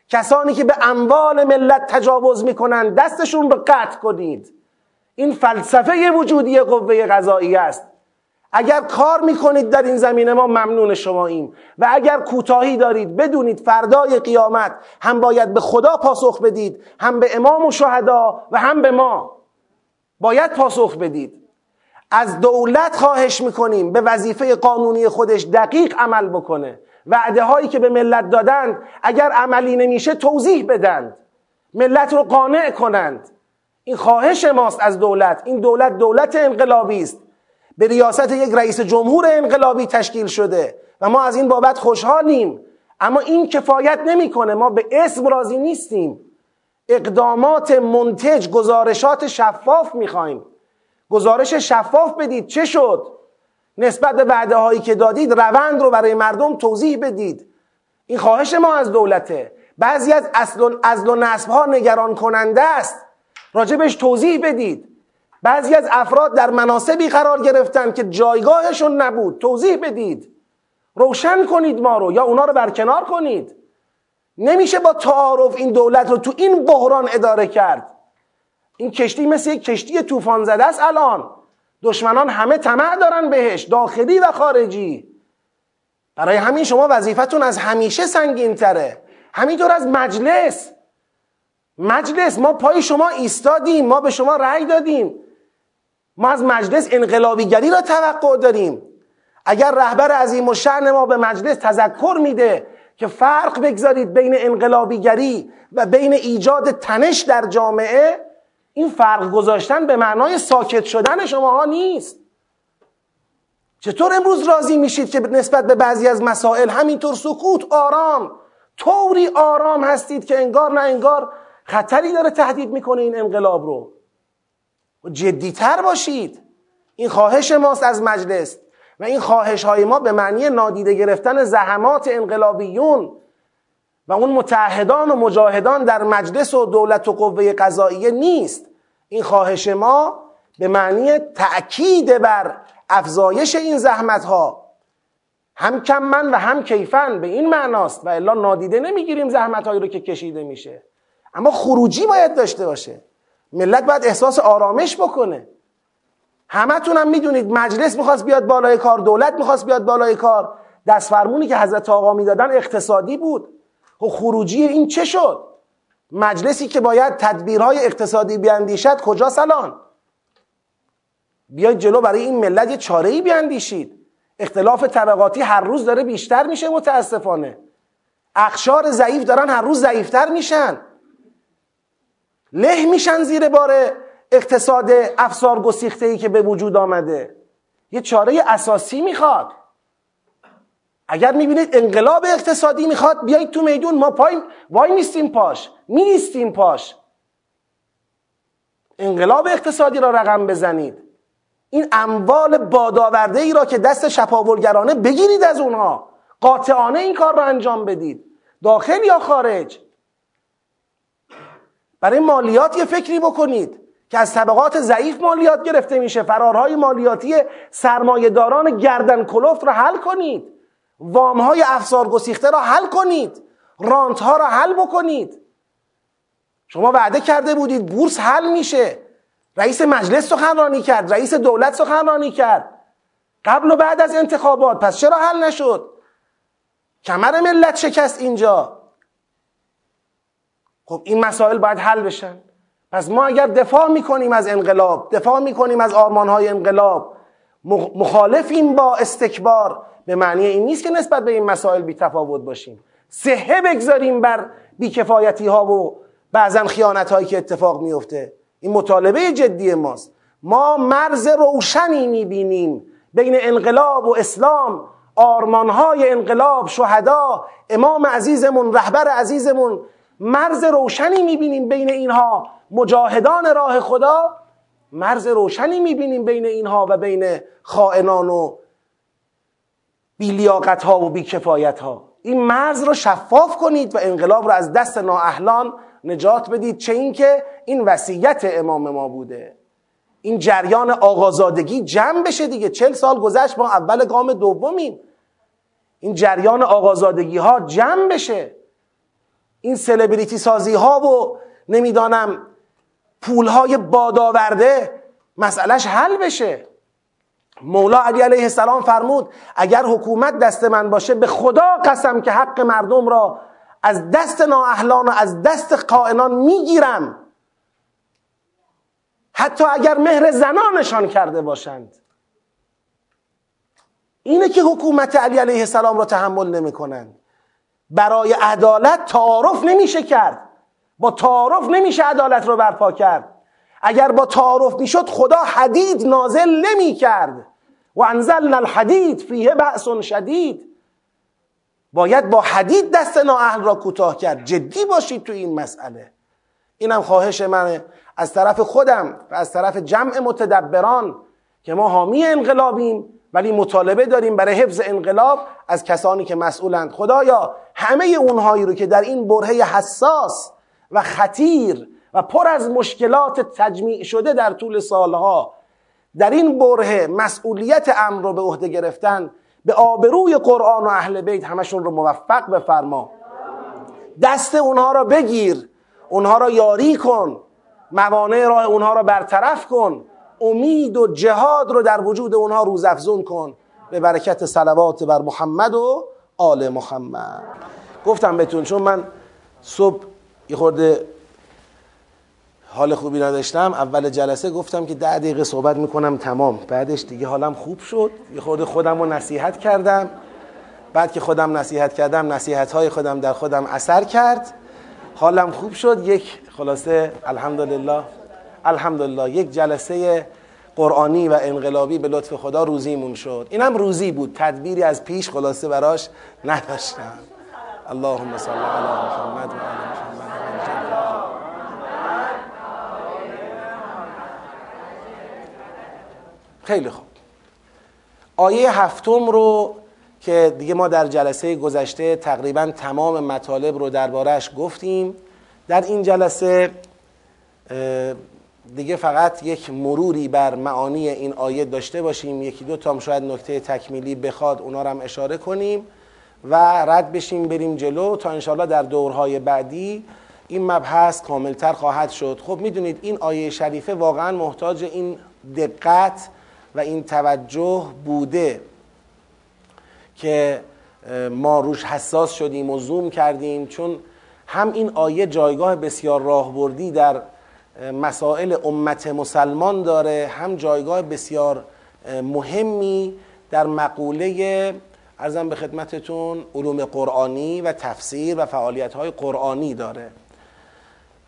کسانی که به اموال ملت تجاوز می‌کنند دستشون رو قطع کنید. این فلسفه وجودی قوه قضایی است. اگر کار می‌کنید در این زمینه ما ممنون شماییم و اگر کوتاهی دارید بدونید فردای قیامت هم باید به خدا پاسخ بدید هم به امام و شهدا و هم به ما. باید پاسخ بدید. از دولت خواهش می‌کنیم به وظیفه قانونی خودش دقیق عمل بکنه. وعده هایی که به ملت دادند اگر عملی نمیشه توضیح بدند. ملت رو قانع کنند. این خواهش ماست از دولت. این دولت دولت انقلابی است. به ریاست یک رئیس جمهور انقلابی تشکیل شده و ما از این بابت خوشحالیم. اما این کفایت نمی‌کنه. ما به اسم راضی نیستیم. اقدامات منتج گزارشات شفاف می‌خوایم. گزارش شفاف بدید. چه شد؟ نسبت به وعده هایی که دادید روند رو برای مردم توضیح بدید. این خواهش ما از دولته. بعضی از اصل و نصب ها نگران کننده است. راجبش توضیح بدید. بعضی از افراد در مناسبی قرار گرفتن که جایگاهشون نبود. توضیح بدید. روشن کنید ما رو یا اونا رو برکنار کنید. نمیشه با تعارف این دولت رو تو این بحران اداره کرد. این کشتی مثل یک کشتی طوفان زده است الان. دشمنان همه طمع دارن بهش داخلی و خارجی. برای همین شما وظیفتون از همیشه سنگین تره همینطور از مجلس. مجلس ما پای شما ایستادیم ما به شما رأی دادیم. ما از مجلس انقلابیگری را توقع داریم. اگر رهبر عظیم و شعن ما به مجلس تذکر میده که فرق بگذارید بین انقلابیگری و بین ایجاد تنش در جامعه این فرق گذاشتن به معنای ساکت شدن شماها نیست. چطور امروز راضی میشید که نسبت به بعضی از مسائل همینطور سکوت آرام طوری آرام هستید که انگار نه انگار خطری داره تهدید می‌کنه این انقلاب رو؟ جدیتر باشید. این خواهش ماست از مجلس. و این خواهش های ما به معنی نادیده گرفتن زحمات انقلابیون و اون متحدان و مجاهدان در مجلس و دولت و قوه قضاییه نیست. این خواهش ما به معنی تأکید بر افزایش این زحمت ها هم کم من و هم کیفن به این معناست و الا نادیده نمی‌گیریم زحمت هایی رو که کشیده میشه. اما خروجی باید داشته باشه. ملت باید احساس آرامش بکنه. همتون هم می‌دونید مجلس می‌خواست بیاد بالای کار دولت می‌خواست بیاد بالای کار. دست فرمونی که حضرت آقا می‌دادن اقتصادی بود. خب خروجی این چه شد؟ مجلسی که باید تدبیرهای اقتصادی بیاندیشد کجا سلان؟ بیاید جلو برای این ملت یه چاره ای بیاندیشید. اختلاف طبقاتی هر روز داره بیشتر میشه متاسفانه. اخشار ضعیف دارن هر روز ضعیفتر میشن. له میشن زیر بار اقتصاد افسار گسیخته ای که به وجود آمده. یه چاره اساسی می‌خواد. اگر می‌بینید انقلاب اقتصادی می‌خواد بیایید تو میدون. ما پای وای میستیم پاش. میستیم پاش. انقلاب اقتصادی را رقم بزنید. این اموال بادآورده ای را که دست شپاولگرانه بگیرید از اونها. قاطعانه این کار را انجام بدید. داخل یا خارج؟ برای مالیات یه فکری بکنید. که از طبقات ضعیف مالیات گرفته میشه. فرارهای مالیاتی سرمایهداران گردن کلفت را حل کنید. وامهای افسار گسیخته را حل کنید. رانت ها را حل بکنید. شما وعده کرده بودید بورس حل میشه. رئیس مجلس سخنرانی کرد. رئیس دولت سخنرانی کرد. قبل و بعد از انتخابات. پس چرا حل نشد؟ کمر ملت شکست اینجا. خب این مسائل باید حل بشن. پس ما اگر دفاع می‌کنیم از انقلاب دفاع می‌کنیم از آرمانهای انقلاب مخالفیم با استکبار به معنی این نیست که نسبت به این مسائل بی تفاوت باشیم. سهه بگذاریم بر بیکفایتی ها و بعضا خیانت هایی که اتفاق میفته این مطالبه جدی ماست. ما مرز روشنی می‌بینیم بین انقلاب و اسلام آرمانهای انقلاب شهدا امام عزیزمون رهبر عزیزمون. مرز روشنی می‌بینیم بین اینها. مجاهدان راه خدا مرز روشنی می‌بینیم بین اینها و بین خائنان و بیلیاقت ها و بیکفایت ها این مرز رو شفاف کنید و انقلاب رو از دست نااهلان نجات بدید چه اینکه این وصیت امام ما بوده. این جریان آقازادگی جمع بشه دیگه. چل سال گذشت ما اول گام دومیم. این جریان آقازادگی ها جمع بشه. این سلبریتی سازی ها و نمی‌دانم پول های بادآورده مسئلهش حل بشه. مولا علی علیه السلام فرمود اگر حکومت دست من باشه به خدا قسم که حق مردم را از دست نااهلان و از دست قائنان می‌گیرم. حتی اگر مهر زنانشان کرده باشند. اینه که حکومت علی علیه السلام را تحمل نمی کنند برای عدالت تعارف نمیشه کرد. با تعارف نمیشه عدالت رو برپا کرد. اگر با تعارف می‌شد خدا حدید نازل نمی کرد و انزلنا الحدید فیه بأس شدید. باید با حدید دست نااهل را کوتاه کرد. جدی باشید تو این مسئله. اینم خواهش من از طرف خودم و از طرف جمع متدبران که ما حامی انقلابیم ولی مطالبه داریم برای حفظ انقلاب از کسانی که مسئولند. خدایا همه اونهایی رو که در این برهه حساس و خطیر و پر از مشکلات تجمیع شده در طول سالها در این برهه مسئولیت امر رو به عهده گرفتن به آبروی قرآن و اهل بیت همشون رو موفق بفرما. دست اونها را بگیر اونها را یاری کن موانع راه اونها را برطرف کن امید و جهاد رو در وجود اونها روزافزون کن. به برکت صلوات بر محمد و آل محمد. گفتم بهتون چون من صبح یه خورده حال خوبی نداشتم. اول جلسه گفتم که ده دقیقه صحبت می‌کنم تمام. بعدش دیگه حالم خوب شد. یه خورده خودم رو نصیحت کردم. بعد که خودم نصیحت کردم نصیحت های خودم در خودم اثر کرد. حالم خوب شد. یک خلاصه الحمدلله الحمدلله یک جلسه قرآنی و انقلابی به لطف خدا روزیمون شد. اینم روزی بود. تدبیری از پیش خلاصه براش نداشتم. اللهم صل علی محمد و علی محمد. خیلی خوب. آیه هفتم رو که دیگه ما در جلسه گذشته تقریبا تمام مطالب رو دربارهش گفتیم. در این جلسه دیگه فقط یک مروری بر معانی این آیه داشته باشیم. یکی دو تام شاید نکته تکمیلی بخواد اونا رو هم اشاره کنیم. و رد بشیم بریم جلو تا انشاءالله در دورهای بعدی این مبحث کاملتر خواهد شد. خب می‌دونید این آیه شریفه واقعا محتاج این دقت و این توجه بوده که ما روش حساس شدیم و زوم کردیم. چون هم این آیه جایگاه بسیار راهبردی در مسائل امت مسلمان داره هم جایگاه بسیار مهمی در مقوله ارزم به خدمتتون علوم قرآنی و تفسیر و فعالیت های قرآنی داره.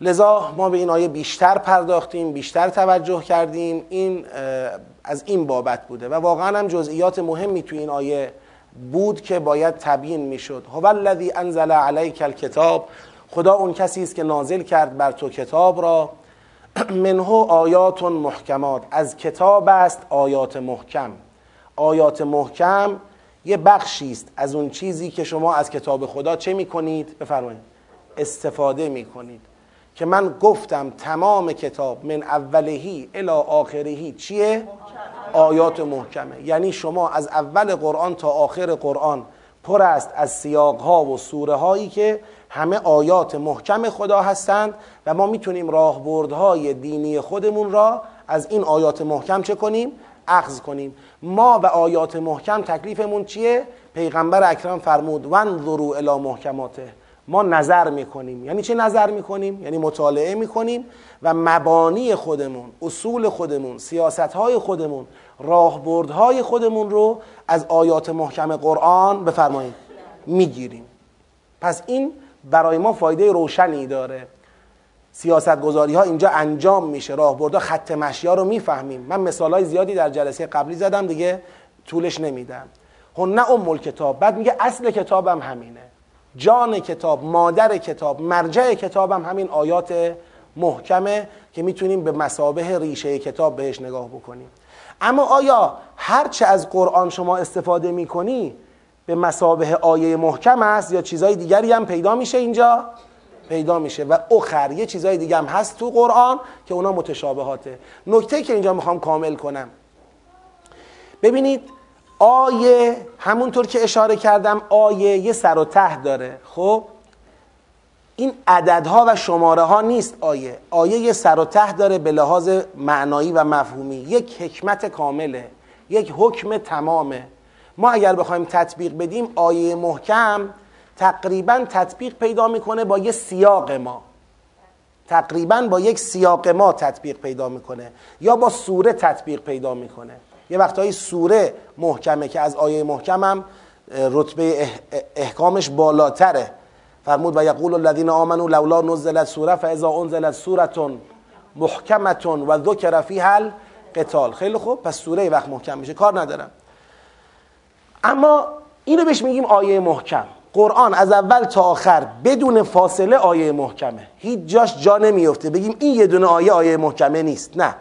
لذا ما به این آیه بیشتر پرداختیم بیشتر توجه کردیم. این از این بابت بوده. و واقعا هم جزئیات مهمی تو این آیه بود که باید تبیین می‌شد. هو الذی انزل علیک الکتاب؟ خدا اون کسی است که نازل کرد بر تو کتاب را. منه آیات محکمات. از کتاب است آیات محکم. آیات محکم یه بخشی است از اون چیزی که شما از کتاب خدا چه می‌کنید؟ بفرمایید. استفاده می‌کنید. که من گفتم تمام کتاب من اولهی الی آخرهی چیه؟ آیات محکمه. یعنی شما از اول قرآن تا آخر قرآن پر است از سیاق ها و سوره هایی که همه آیات محکم خدا هستند و ما می‌تونیم راهبردهای دینی خودمون را از این آیات محکم چه کنیم؟ اخذ کنیم. ما و آیات محکم تکلیفمون چیه؟ پیغمبر اکرم فرمود ونظروا الی محکماته. ما نظر می‌کنیم. یعنی چه نظر می‌کنیم؟ یعنی مطالعه می‌کنیم و مبانی خودمون اصول خودمون سیاست های خودمون راهبردهای خودمون رو از آیات محکم قرآن بفرمایید. می‌گیریم. پس این برای ما فایده روشنی داره. سیاست گذاری ها اینجا انجام میشه. راهبردها خط مشیا رو می‌فهمیم. من مثال های زیادی در جلسه قبلی زدم دیگه طولش نمیدم. هنه ام کتاب بعد میگه اصل کتابم همینه. جان کتاب مادر کتاب مرجع کتابم همین آیات محکمه که می‌تونیم به مسابه ریشه کتاب بهش نگاه بکنیم. اما آیا هرچه از قرآن شما استفاده می‌کنی به مسابه آیه محکم است یا چیزای دیگری هم پیدا میشه اینجا؟ پیدا میشه و اخر یه چیزای دیگه هم هست تو قرآن که اونا متشابهاته. نکته که اینجا می‌خوام کامل کنم. ببینید آیه همونطور که اشاره کردم آیه یه سر و ته داره. خب؟ این عددها و شماره ها نیست آیه. آیه یه سر و ته داره به لحاظ معنایی و مفهومی. یک حکمت کامله یک حکم تمامه. ما اگر بخوایم تطبیق بدیم آیه محکم تقریبا تطبیق پیدا می‌کنه با یه سیاق ما. تقریبا با یک سیاق ما تطبیق پیدا می‌کنه یا با سوره تطبیق پیدا می‌کنه. یه وقتهایی سوره محکمه که از آیه محکمم رتبه احکامش بالاتره. فرمود و یقول الذین آمنوا لولا نزلت سوره فاذا انزلت سوره محکمه و ذکر فیها القتال. خیلی خوب پس سوره وقت محکم میشه. کار ندارم. اما اینو بهش میگیم آیه محکم. قرآن از اول تا آخر بدون فاصله آیه محکمه. هیچ جاش جا نمیفته. بگیم این یه دونه آیه آیه محکمه نیست. نه.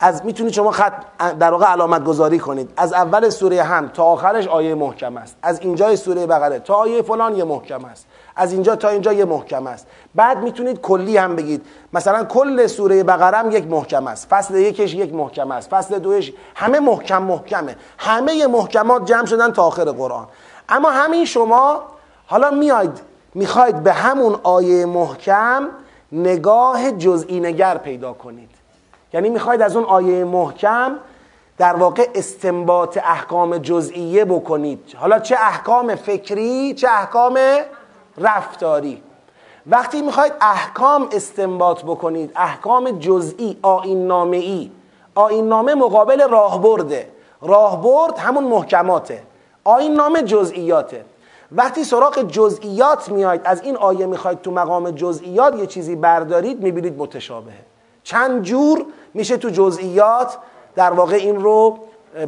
از می‌تونید شما خط در واقع علامت گذاری کنید. از اول سوره هم تا آخرش آیه محکم است. از اینجای سوره بقره تا آیه فلان یه محکم است. از اینجا تا اینجا یه محکم است. بعد می‌تونید کلی هم بگید. مثلا کل سوره بقره هم یک محکم است. فصل یکش یک محکم است. فصل دوش همه محکم محکمه. همه محکمات جمع شدن تا آخر قرآن. اما همین شما حالا میاید می‌خواید به همون آیه محکم نگاه جزئی نگر پیدا کنید. یعنی می‌خواید از اون آیه محکم در واقع استنباط احکام جزئیه بکنید. حالا چه احکام فکری چه احکام رفتاری. وقتی می‌خواید احکام استنباط بکنید احکام جزئی آین نامه ای آین نامه مقابل راهبرده. راهبرد همون محکماته. آین نامه جزئیاته. وقتی سراغ جزئیات میاید از این آیه می‌خواید تو مقام جزئیات یه چیزی بردارید می‌بینید متشابهه. چند جور میشه تو جزئیات در واقع این رو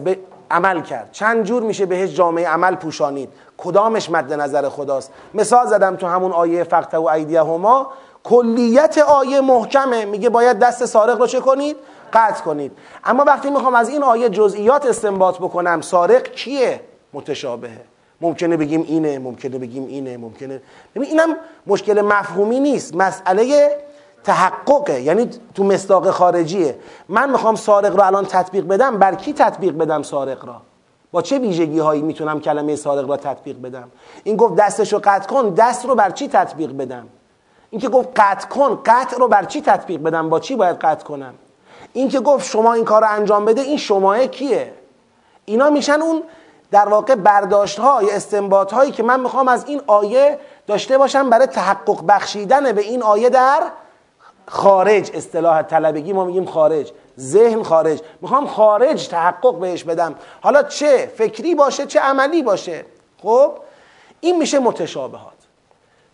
به عمل کرد. چند جور میشه بهش جامعه عمل پوشانید. کدامش مد نظر خداست؟ مثال زدم تو همون آیه فقط و ایدیه هما کلیت آیه محکمه. میگه باید دست سارق رو چه کنید؟ قطع کنید. اما وقتی می‌خوام از این آیه جزئیات استنباط بکنم سارق کیه؟ متشابهه. ممکنه بگیم اینه ممکنه بگیم اینه ممکنه ببین اینم مشکل مفهومی نیست. مسئله تحققه یعنی تو مصداق خارجیه. من می‌خوام سارق رو الان تطبیق بدم بر کی تطبیق بدم سارق را؟ با چه ویژگی هایی می‌تونم کلمه سارق را تطبیق بدم؟ این گفت دستش قطع کن دست رو بر چی تطبیق بدم؟ این که گفت قطع کن قطع رو بر چی تطبیق بدم؟ با چی باید قطع کنم؟ این که گفت شما این کار رو انجام بده این شماه کیه؟ اینا میشن اون در واقع برداشت های استنباط هایی که من می‌خوام از این آیه داشته باشم برای تحقق بخشیدن به این آیه در خارج اصطلاح طلبگی ما میگیم خارج ذهن خارج. می‌خوام خارج تحقق بهش بدم. حالا چه فکری باشه چه عملی باشه. خب این میشه متشابهات.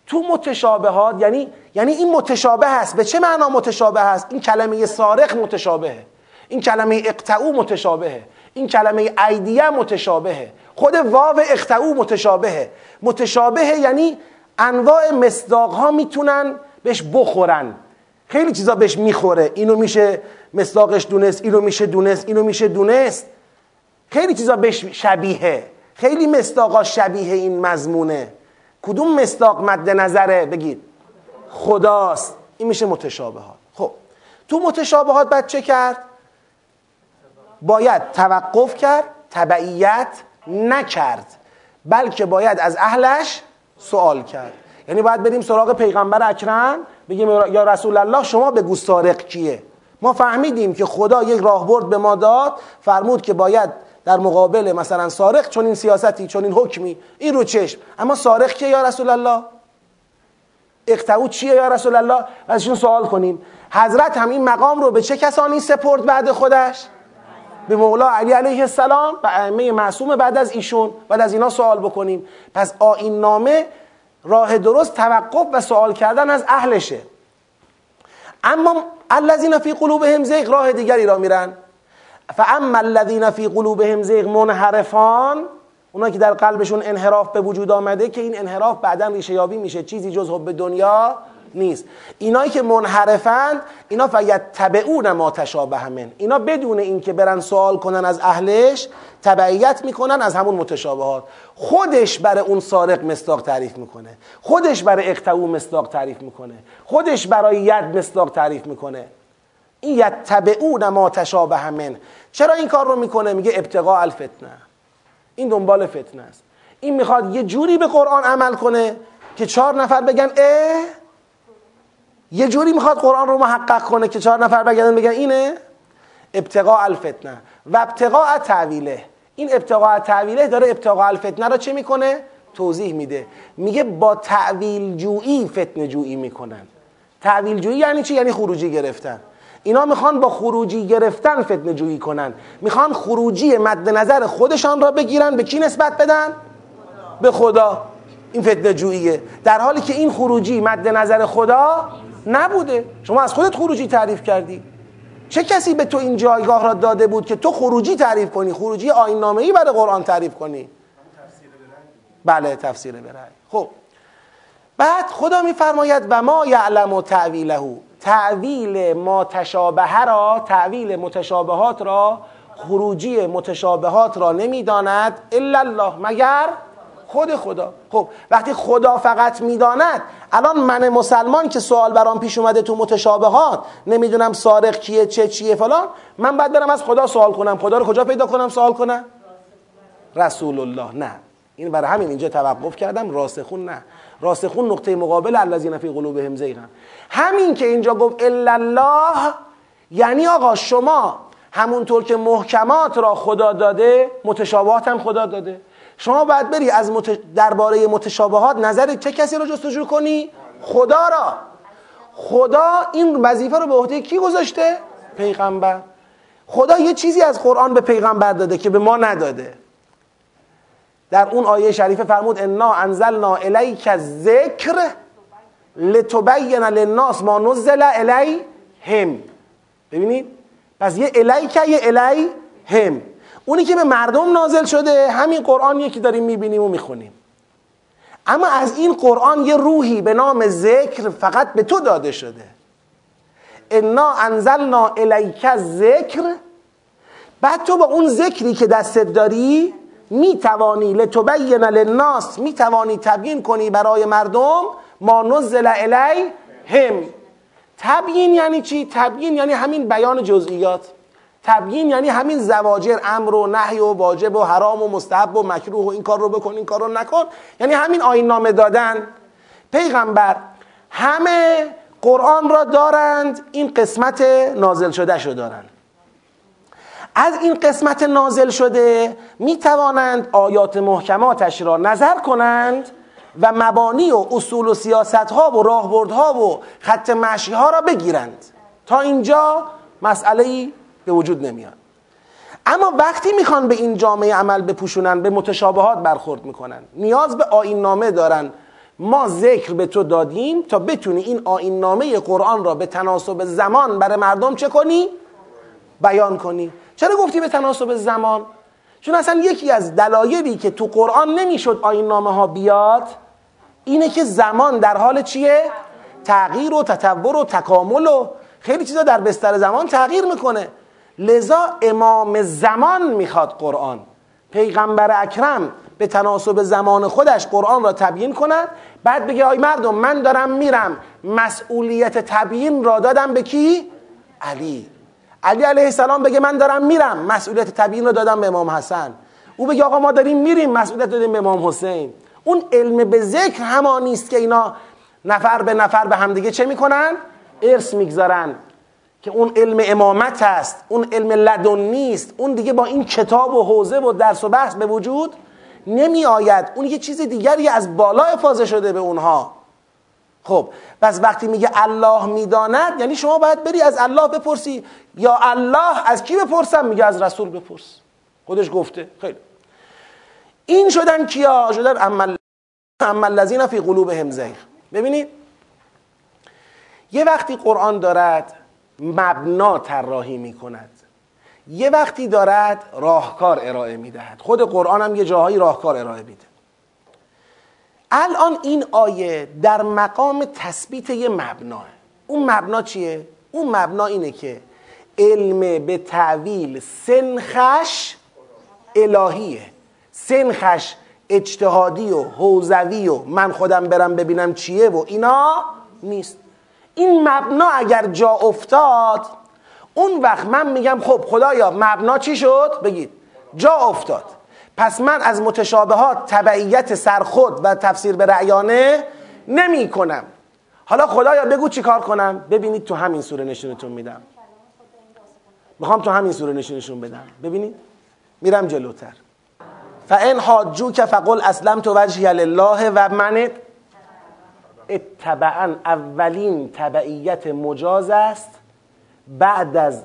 تو متشابهات یعنی یعنی این متشابه هست. به چه معنا متشابه هست؟ این کلمه سارق متشابهه. این کلمه اقتعو متشابهه. این کلمه ایدیه متشابهه. خود واو اقتعو متشابهه. متشابهه یعنی انواع مصداق ها می‌تونن بهش بخورن. خیلی چیزا بهش می‌خوره. اینو میشه مصداقش دونست اینو میشه دونست اینو میشه دونست. خیلی چیزا بهش شبیهه. خیلی مستاقا شبیه این مضمونه. کدوم مستاق مد نظره؟ بگید. خداست. این میشه متشابهات. خب. تو متشابهات بعد چه کرد؟ باید توقف کرد تبعیت نکرد بلکه باید از اهلش سوال کرد. یعنی باید بریم سراغ پیغمبر اکرم بگیم یا رسول الله شما بگو سارق کیه. ما فهمیدیم که خدا یک راهبرد به ما داد فرمود که باید در مقابل مثلا سارق چون این سیاستی چون این حکمی این رو چشم. اما سارق کیه یا رسول الله؟ اقتعود چیه یا رسول الله؟ ازشون سوال کنیم. حضرت هم این مقام رو به چه کسانی سپرد بعد خودش؟ به مولا علی علیه السلام و ائمه معصوم بعد از ایشون بعد از اینا سوال بکنیم. پس آین نامه راه درست توقف و سوال کردن از اهلشه. اما الذین فی قلوبهم زیغ راه دیگری را میرن. فاما الذین فی قلوبهم زیغ منحرفان اونا که در قلبشون انحراف به وجود آمده که این انحراف بعدا ریشه یابی میشه. چیزی جز حب دنیا نیست. اینایی که منحرفند اینا فقط تبعون ما تشابه من اینا بدون اینکه برن سوال کنن از اهلش تبعیت می‌کنن از همون متشابهات. خودش برای اون سارق مستاق تعریف می‌کنه. خودش برای اقتعو مستاق تعریف می‌کنه. خودش برای ید مستاق تعریف می‌کنه. این یتبعون ما تشابه من چرا این کار رو می‌کنه؟ میگه ابتقاء الفتنه. این دنبال فتنه است. این می‌خواد یه جوری به قرآن عمل کنه که چهار نفر بگن اه یه جوری می‌خواد قرآن رو محقق کنه که چهار نفر بگن بگن اینه؟ ابتقاء الفتنه. و ابتقاء تعویله. این ابتقاء تعویله داره ابتقاء الفتنه رو چه می‌کنه؟ توضیح میده. میگه با تعویل جویی فتنه جویی می‌کنن. تعویل جویی یعنی چی؟ یعنی خروجی گرفتن. اینا می‌خوان با خروجی گرفتن فتنه جویی کنن. می‌خوان خروجی مد نظر خودشان را بگیرن. به کی نسبت بدن؟ به خدا. این فتنه جوییه. در حالی که این خروجی مد نظر خدا نبوده. شما از خودت خروجی تعریف کردی. چه کسی به تو این جایگاه را داده بود که تو خروجی تعریف کنی؟ خروجی نامه ای برای قرآن تعریف کنی. بله تفسیر برای خب. بعد خدا میفرماید و ما یعلم و تعویله. تعویل ما تشابه را تعویل متشابهات را خروجی متشابهات را نمی‌داند الا الله مگر خود خدا. خب وقتی خدا فقط می‌داند الان من مسلمان که سوال برام پیش اومده تو متشابهات نمی‌دونم سارق کیه چه چیه فلان من بعد برم از خدا سوال کنم. خدا رو کجا پیدا کنم سوال کنم؟ رسول الله نه. این برای همین اینجا توقف کردم. راسخون نه. راسخون نقطه مقابل الذین فی قلوبهم زیغن. همین که اینجا گفت الا الله یعنی آقا شما همونطور که محکمات را خدا داده متشابهات هم خدا داده. شما باید بری از مت... درباره متشابهات نظر چه کسی رو جستجو کنی؟ خدا را. خدا این وظیفه رو به عهده کی گذاشته؟ پیغمبر. خدا یه چیزی از قرآن به پیغمبر داده که به ما نداده. در اون آیه شریفه فرمود انا انزلنا الیک ذکر لتبین للناس ما نزل هم ببینید؟ پس یه الیک یه الی هم. اونی که به مردم نازل شده همین قرآنیه که داریم می‌بینیم و می‌خونیم. اما از این قرآن یه روحی به نام ذکر فقط به تو داده شده. انا انزلنا الیک ذکر بعد تو با اون ذکری که دستت داری می‌توانی لتبین للناس می‌توانی تبیین کنی برای مردم ما نزل الی هم تبیین یعنی چی؟ تبیین یعنی همین بیان جزئیات. تبیین یعنی همین زواجر امر و نهی و واجب و حرام و مستحب و مکروه و این کار رو بکن این کار رو نکن. یعنی همین آین نامه دادن. پیغمبر همه قرآن را دارند این قسمت نازل شده شو دارند. از این قسمت نازل شده می توانند آیات محکماتش را نظر کنند و مبانی و اصول و سیاست ها و راهبردها و خط مشی ها را بگیرند. تا اینجا مسئله به وجود نمیاد اما وقتی می‌خوان به این جامعه عمل بپوشونن به متشابهات برخورد می‌کنن نیاز به آین نامه دارن ما ذکر به تو دادیم تا بتونی این آین نامه قرآن را به تناسب زمان برای مردم چه کنی؟ بیان کنی چرا گفتی به تناسب زمان؟ چون اصلا یکی از دلایلی که تو قرآن نمی‌شد آین نامه ها بیاد اینه که زمان در حال چیه؟ تغییر و تطور و تکامل و خیلی چیزا در بستر زمان تغییر می‌کنه لذا امام زمان می‌خواد قرآن. پیغمبر اکرم به تناسب زمان خودش قرآن را تبیین کند بعد بگه آی مردم من دارم میرم. مسئولیت تبیین را دادم به کی؟ علی. علی علیه السلام بگه من دارم میرم. مسئولیت تبیین را دادم به امام حسن. او بگه آقا ما داریم میریم مسئولیت دادیم به امام حسین. اون علم به ذکر همانی است که اینا نفر به نفر به همدیگه چه می‌کنن؟ ارث می‌گذارن. که اون علم امامت هست اون علم لدن نیست اون دیگه با این کتاب و حوزه و درس و بحث به وجود نمی آید. اون یه چیز دیگری از بالا افاظه شده به اونها. خب پس وقتی میگه الله می‌داند یعنی شما باید بری از الله بپرسی. یا الله از کی بپرسم؟ میگه از رسول بپرس. خودش گفته. خیلی. این شدن کیا؟ شدن عمل الذین فی قلوبهم زیغ. ببینید یه وقتی قرآن دارد مبنا طراحی می کند یه وقتی دارد راهکار ارائه می دهد خود قرآن هم یه جاهایی راهکار ارائه میده. الان این آیه در مقام تثبیت یه مبناه اون مبنا چیه؟ اون مبنا اینه که علم به تعویل سنخش الهیه. سنخش اجتهادی و حوزوی و من خودم برم ببینم چیه و اینا نیست. این مبنا اگر جا افتاد اون وقت من میگم خب خدایا مبنا چی شد؟ بگید. جا افتاد. پس من از متشابهات تبعیت سرخود و تفسیر به رعیانه نمی کنم حالا خدایا بگو چی کار کنم؟ ببینید تو همین سوره نشونتون میدم. می‌خوام تو همین سوره نشونشون بدم. ببینید. میرم جلوتر. فان حاجوک فقل اسلمت وجهی لله و من اتبعا اولین تبعیت مجاز است بعد از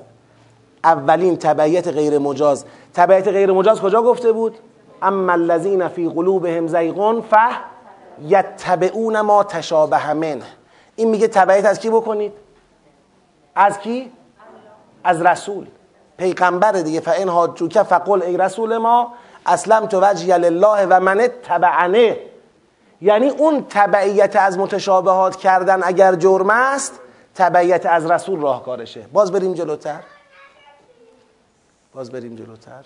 اولین تبعیت غیر مجاز. تبعیت غیر مجاز کجا گفته بود؟ اما الذین فی قلوبهم زیغون ف یتبعون ما تشابه منه این میگه تبعیت از کی بکنید؟ از کی؟ از رسول. پیغمبر دیگه. فان حاجوک فقل ای رسول ما اسلم تو وجهی لله و من تبعنه یعنی اون تبعیت از متشابهات کردن اگر جرم است تبعیت از رسول راهکارشه. باز بریم جلوتر. باز بریم جلوتر.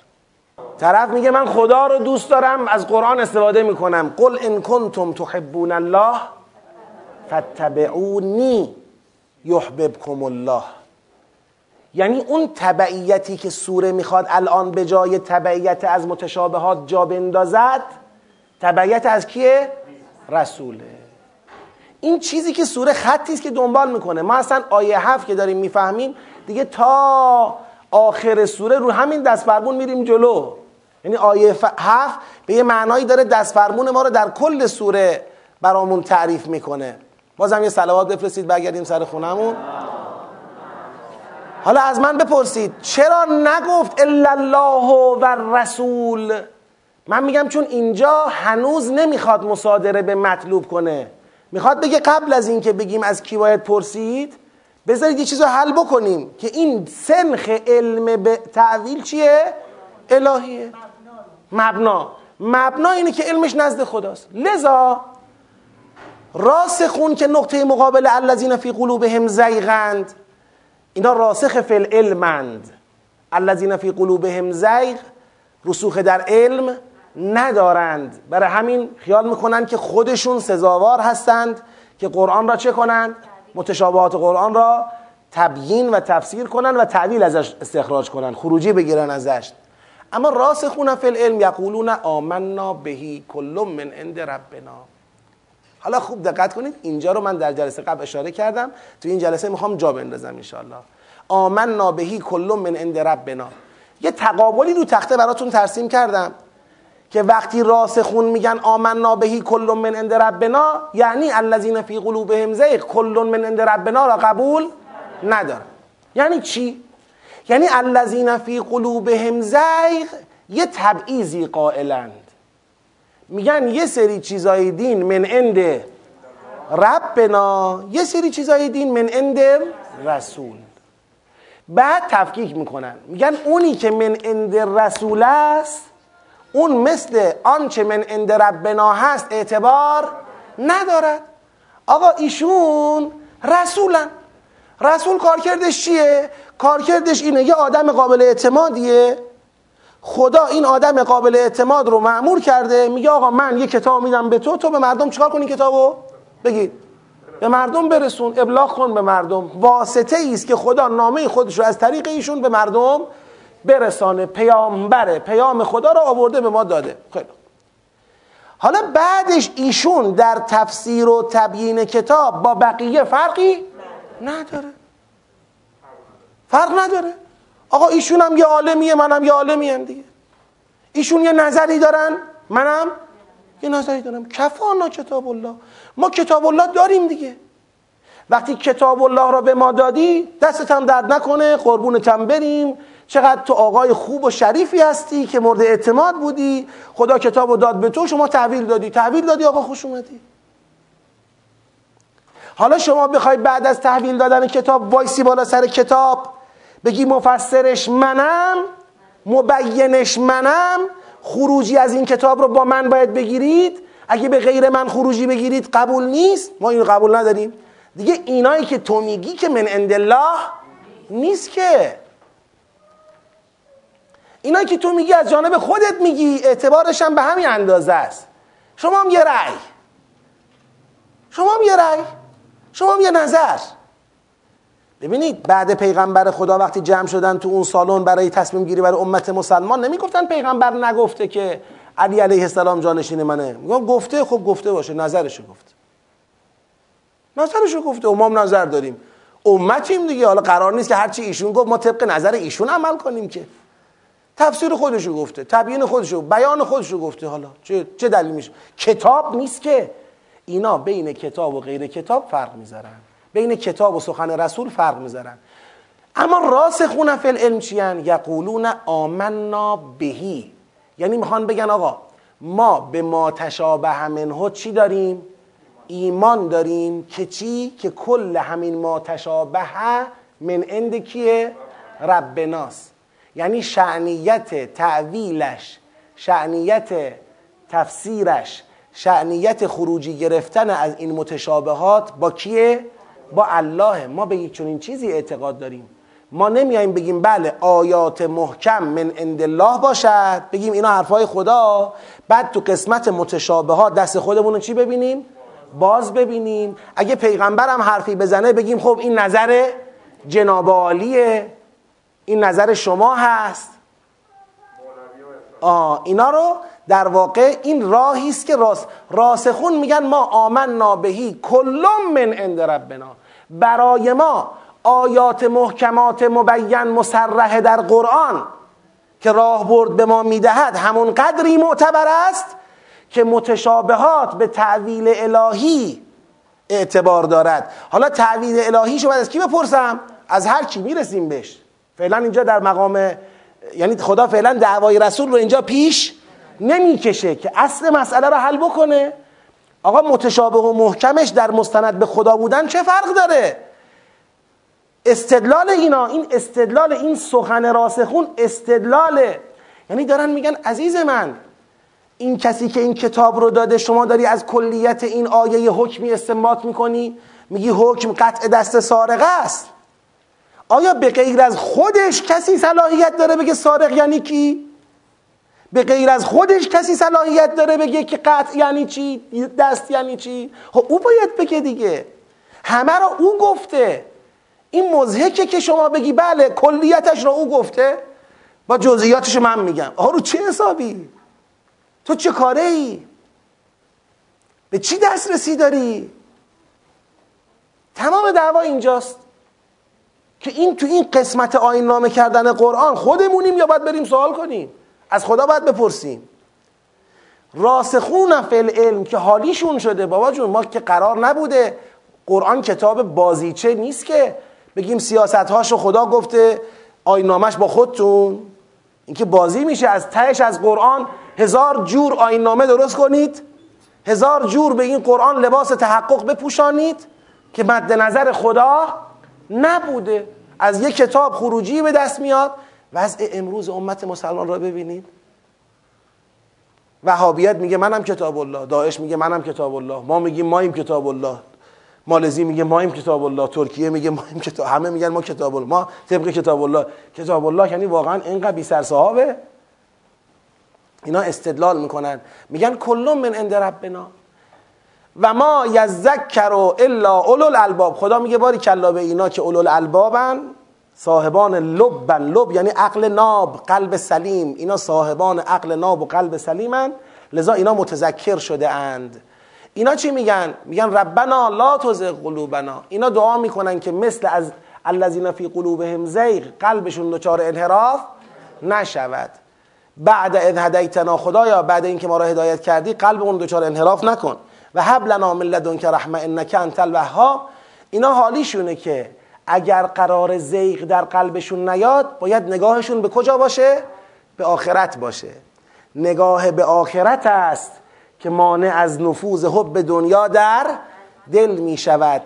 طرف میگه من خدا رو دوست دارم از قرآن استفاده می‌کنم. قل ان کنتم تحبون الله فاتبعونی یحببکم الله. یعنی اون تبعیتی که سوره می‌خواد الان به جای تبعیت از متشابهات جا بندازد تبعیت از کیه؟ رسوله. این چیزی که سوره خطی است که دنبال می‌کنه. ما اصلا آیه هفت که داریم می‌فهمیم دیگه تا آخر سوره رو همین دست فرمون میریم جلو. یعنی آیه هفت به یه معنایی داره دست فرمون ما رو در کل سوره برامون تعریف می‌کنه. بازم یه سلوات بفرستید برگردیم سر خونمون حالا از من بپرسید چرا نگفت الا الله و رسول من میگم چون اینجا هنوز نمی‌خواد مصادره به مطلوب کنه. می‌خواد بگه قبل از اینکه بگیم از کی باید پرسید بذارید یه چیز رو حل بکنیم که این سنخ علم به تعویل چیه؟ الهیه. مبنا. مبنا اینه که علمش نزد خداست. لذا راسخون که نقطه مقابل الذین فی قلوبهم زیغند. اینا راسخ فی العلمند. الذین فی قلوبهم زیغ رسوخ در علم. ندارند. برای همین خیال می‌کنند که خودشون سزاوار هستند که قرآن را چه کنند؟ متشابهات قرآن را تبیین و تفسیر کنند و تعویل ازش استخراج کنند خروجی بگیرن ازش. اما راسخون فی العلم یقولون آمنا بهی کل من عند ربنا. حالا خوب دقت کنید اینجا رو من در جلسه قبل اشاره کردم. تو این جلسه می‌خوام جا بندازم انشاءالله. آمنا بهی کل من عند ربنا. یه تقابلی رو تخته براتون ترسیم کردم. که وقتی راسخون میگن آمنا بهی کل من عند ربنا یعنی الذین فی قلوبهم زیغ کل من عند ربنا را قبول ندارن. یعنی چی؟ یعنی الذین فی قلوبهم زیغ یه تبعیضی قائلند. میگن یه سری چیزای دین من عند ربنا یه سری چیزای دین من عند رسول. بعد تفکیک می‌کنن. میگن اونی که من عند رسول است اون مثل آنچه من عند ربنا هست اعتبار ندارد. آقا ایشون رسولن. رسول کارکردش چیه؟ کارکردش اینه یه آدم قابل اعتمادیه. خدا این آدم قابل اعتماد رو معمور کرده میگه آقا من یه کتاب میدم به تو تو به مردم چیکار کنی کتابو؟ بگید به مردم برسون ابلاغ کن به مردم. واسطه است که خدا نامه خودش رو از طریق ایشون به مردم برسانه پیامبره پیام خدا رو آورده به ما داده. خیلی حالا بعدش ایشون در تفسیر و تبیین کتاب با بقیه فرقی نداره. فرق نداره. آقا ایشون هم یه عالمیه منم یه عالمی هم دیگه. ایشون یه نظری دارن منم یه نظری دارم. کفانا کتاب الله ما کتاب الله داریم دیگه. وقتی کتاب الله را به ما دادی دستت هم درد نکنه قربونتم بریم. چقدر تو آقای خوب و شریفی هستی که مورد اعتماد بودی. خدا کتاب رو داد به تو شما تحویل دادی. تحویل دادی آقا خوش اومدی. حالا شما بخوای بعد از تحویل دادن کتاب وایسی بالا سر کتاب بگی مفسرش منم مبینش منم خروجی از این کتاب رو با من باید بگیرید. اگه به غیر من خروجی بگیرید قبول نیست. ما اینو قبول نداریم. دیگه اینایی که تو میگی که من عند الله نیست که. اینایی که تو میگی از جانب خودت میگی اعتبارش هم به همین اندازه است. شما هم یه رأی. شما هم یه رأی. شما هم یه نظر. ببینید بعد پیغمبر خدا وقتی جمع شدن تو اون سالن برای تصمیم گیری برای امت مسلمان نمی‌گفتن پیغمبر نگفته که علی علیه السلام جانشین منه. میگم گفته خب گفته باشه نظرشو گفته نظرشو گفته امام نظر داریم. امتیم دیگه حالا قرار نیست که هرچی ایشون گفت ما طبق نظر ایشون عمل کنیم که. تفسیر خودشو گفته تبیین خودشو بیان خودشو گفته. حالا چه, چه دلیل میشه؟ کتاب نیست که. اینا بین کتاب و غیر کتاب فرق می‌ذارن. بین کتاب و سخن رسول فرق می‌ذارن. اما راسخون فی العلم چیان؟ یقولون آمنا بهی. یعنی می‌خوان بگن آقا ما به ما تشابه منه چی داریم؟ ایمان داریم که چی؟ که کل همین ما تشابه من عند کیه؟ ربناست یعنی شعنیت تعویلش شعنیت تفسیرش شعنیت خروجی گرفتن از این متشابهات با کیه؟ با الله. ما به یک چنین چیزی اعتقاد داریم. ما نمیاییم بگیم بله آیات محکم من عند الله باشد. بگیم اینا حرفای خدا. بعد تو قسمت متشابهات دست خودمون چی ببینیم؟ باز ببینیم. اگه پیغمبرم حرفی بزنه بگیم خب این نظر جناب عالیه. این نظر شما هست؟ آه اینا رو در واقع این راهی است که راس راسخون میگن ما آمنا بهی کلم من عند ربنا. برای ما آیات محکمات مبین مسرح در قرآن که راه برد به ما می‌دهد همون قدری معتبر است که متشابهات به تعویل الهی اعتبار دارد. حالا تعویل الهی شو از کی بپرسم؟ از هر کی می‌رسیم بهش. فعلا اینجا در مقام یعنی خدا فعلا دعوای رسول رو اینجا پیش نمی‌کشه که اصل مسئله رو حل بکنه. آقا متشابه و محکمش در مستند به خدا بودن چه فرق داره؟ استدلال اینا این استدلال این سخن راسخون استدلاله. یعنی دارن میگن عزیز من این کسی که این کتاب رو داده شما داری از کلیت این آیه حکمی استنباط می‌کنی؟ میگی حکم قطع دست سارقه است. آیا به غیر از خودش کسی صلاحیت داره بگه سارق یعنی کی؟ به غیر از خودش کسی صلاحیت داره بگه که قطع یعنی چی؟ دست یعنی چی؟ خب او باید بگه دیگه همه رو او گفته این مزهکه که شما بگی بله کلیتش رو او گفته با جزئیاتش من میگم آها رو چه حسابی؟ تو چه کاره ای؟ به چی دسترسی داری؟ تمام دعوا اینجاست که این تو این قسمت آین نامه کردن قرآن خودمونیم یا باید بریم سوال کنیم؟ از خدا باید بپرسیم. راسخون فی علم که حالیشون شده بابا جون ما که قرار نبوده. قرآن کتاب بازیچه نیست که بگیم سیاست هاشو خدا گفته نامش با خودتون. اینکه بازی میشه از تهش از قرآن. هزار جور نامه درست کنید. هزار جور به این قرآن لباس تحقق بپوشانید که مد نظر خدا نبوده. از یک کتاب خروجی به دست میاد. وضع امروز امت مسلمان را ببینید. وهابیت میگه منم کتاب الله. داعش میگه منم کتاب الله. ما میگیم ماییم کتاب الله. مالزی میگه ماییم کتاب الله. ترکیه میگه ماییم کتاب همه میگن ما کتاب الله. ما طبق کتاب الله. کتاب الله یعنی واقعا اینقدر بی سر صحابه. اینا استدلال می‌کنن. میگن کلون من عند ربنا. و ما یذکر الا اولو الالباب خدا میگه باری کلا به اینا که اولو الالبابن صاحبان لبن. لب یعنی عقل ناب قلب سلیم. اینا صاحبان عقل ناب و قلب سلیمن. لذا اینا متذکر شده اند. اینا چی میگن؟ میگن ربنا لا تزغ قلوبنا. اینا دعا می‌کنن که مثل از الذین فی قلوبهم زیغ قلبشون دچار انحراف نشود. بعد اذ هدیتنا خدایا بعد اینکه ما را هدایت کردی قلبمون دچار انحراف نکن. و هب لنا من لدنک رحمه انک انت الوهاب. اینا حالیشونه که اگر قرار زیغ در قلبشون نیاد باید نگاهشون به کجا باشه؟ به آخرت باشه. نگاه به آخرت است که مانع از نفوذ حب دنیا در دل می شود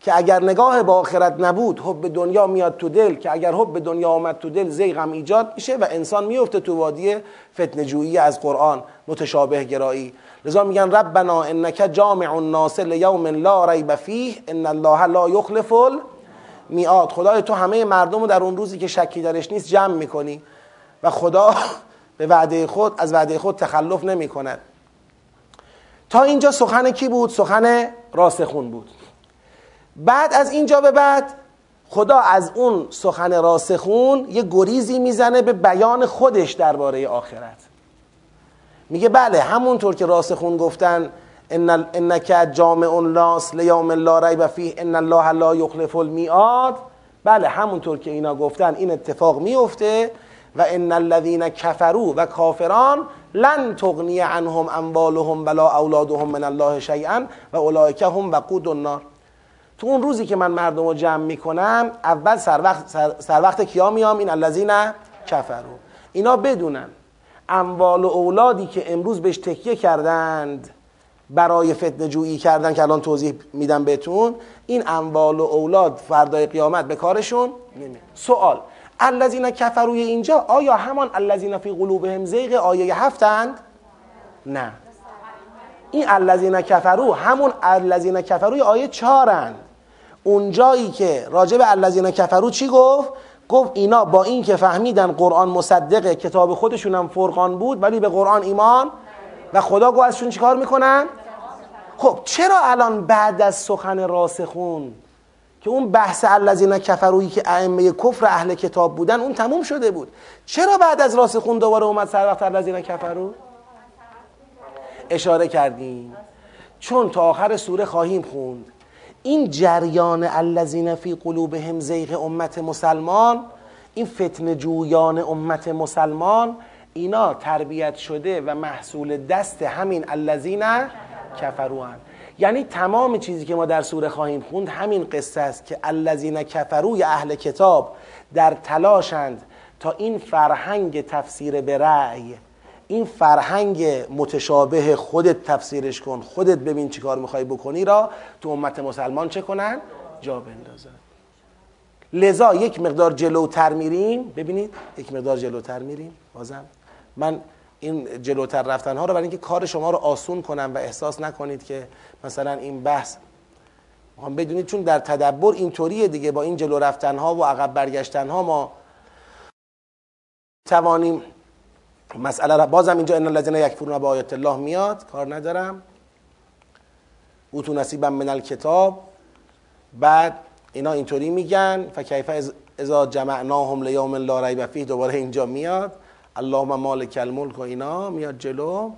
که اگر نگاه به آخرت نبود حب دنیا میاد تو دل. که اگر حب دنیا آمد تو دل زیغم ایجاد میشه و انسان میفته تو وادی فتنجویی از قرآن متشابه گرایی. لذا میگن ربنا انک جامع الناس لیوم لا ریب فیه ان الله لا یخلف میاد خدای تو همه مردم رو در اون روزی که شکی درش نیست جمع می‌کنی. و خدا به وعده خود از وعده خود تخلف نمی کند تا اینجا سخن کی بود؟ سخن راسخون بود. بعد از اینجا به بعد خدا از اون سخن راسخون یه گریزی می‌زنه به بیان خودش درباره آخرت. میگه بله همونطور که راسخون گفتن ان انک جامع الناس لیوم لا ریب فیه ان الله لا یخلف المیعاد. بله همونطور که اینا گفتن این اتفاق میفته و ان الذین کفروا و کافران لن تغنی عنهم اموالهم ولا اولادهم من الله شیئا و اولئک هم وقود النار. تو اون روزی که من مردم رو جمع می‌کنم اول سر وقت, سر, وقت کیا میام؟ این الذین کفروا. اینا بدونن. اموال و اولادی که امروز بهش تکیه کردند برای فتنه جویی کردن که الان توضیح میدم بهتون این اموال و اولاد فردای قیامت به کارشون نمی سوال الذین کفروی اینجا آیا همان الذین فی قلوبهم زیغ آیه هفتند نه. این الذین کفرو همون الذین کفروی آیه چهارند اونجایی که راجع به الذین کفرو چی گفت؟ گفت اینا با این که فهمیدن قرآن مصدق کتاب خودشون هم فرقان بود ولی به قرآن ایمان و خدا گو ازشون چیکار می‌کنن؟ خب چرا الان بعد از سخن راسخون که اون بحث الذین کفرویی که ائمه کفر اهل کتاب بودن اون تموم شده بود؟ چرا بعد از راسخون دوباره اومد سر وقت الذین کفرو؟ اشاره کردیم. چون تا آخر سوره خواهیم خوند. این جریان الذین فی قلوبهم زیغ امت مسلمان این فتن جویان امت مسلمان اینا تربیت شده و محصول دست همین الذین کفروان یعنی تمام چیزی که ما در سوره خواهیم خوند همین قصه است که الذین کفروی اهل کتاب در تلاشند تا این فرهنگ تفسیر به رأی این فرهنگ متشابه خودت تفسیرش کن. خودت ببین چی کار می‌خوای بکنی را تو امت مسلمان چه کنن؟ جا بندازن. لذا یک مقدار جلوتر میریم. ببینید یک مقدار جلوتر میریم. بازم من این جلوتر رفتن ها رو برای اینکه کار شما رو آسون کنم و احساس نکنید که مثلا این بحث هم بدونید چون در تدبر اینطوریه دیگه با این جلو رفتن ها و عقب برگشتن ها ما توانیم مسئله را بازم اینجا ان الذين یکفرون با آیات الله میاد. کار ندارم. اوتو نصیبا من الکتاب. بعد اینا اینطوری میگن. فکیف اذا جمعناهم لیوم لا ریب فیه. دوباره اینجا میاد. اللهم مالک الملک و اینا میاد جلو.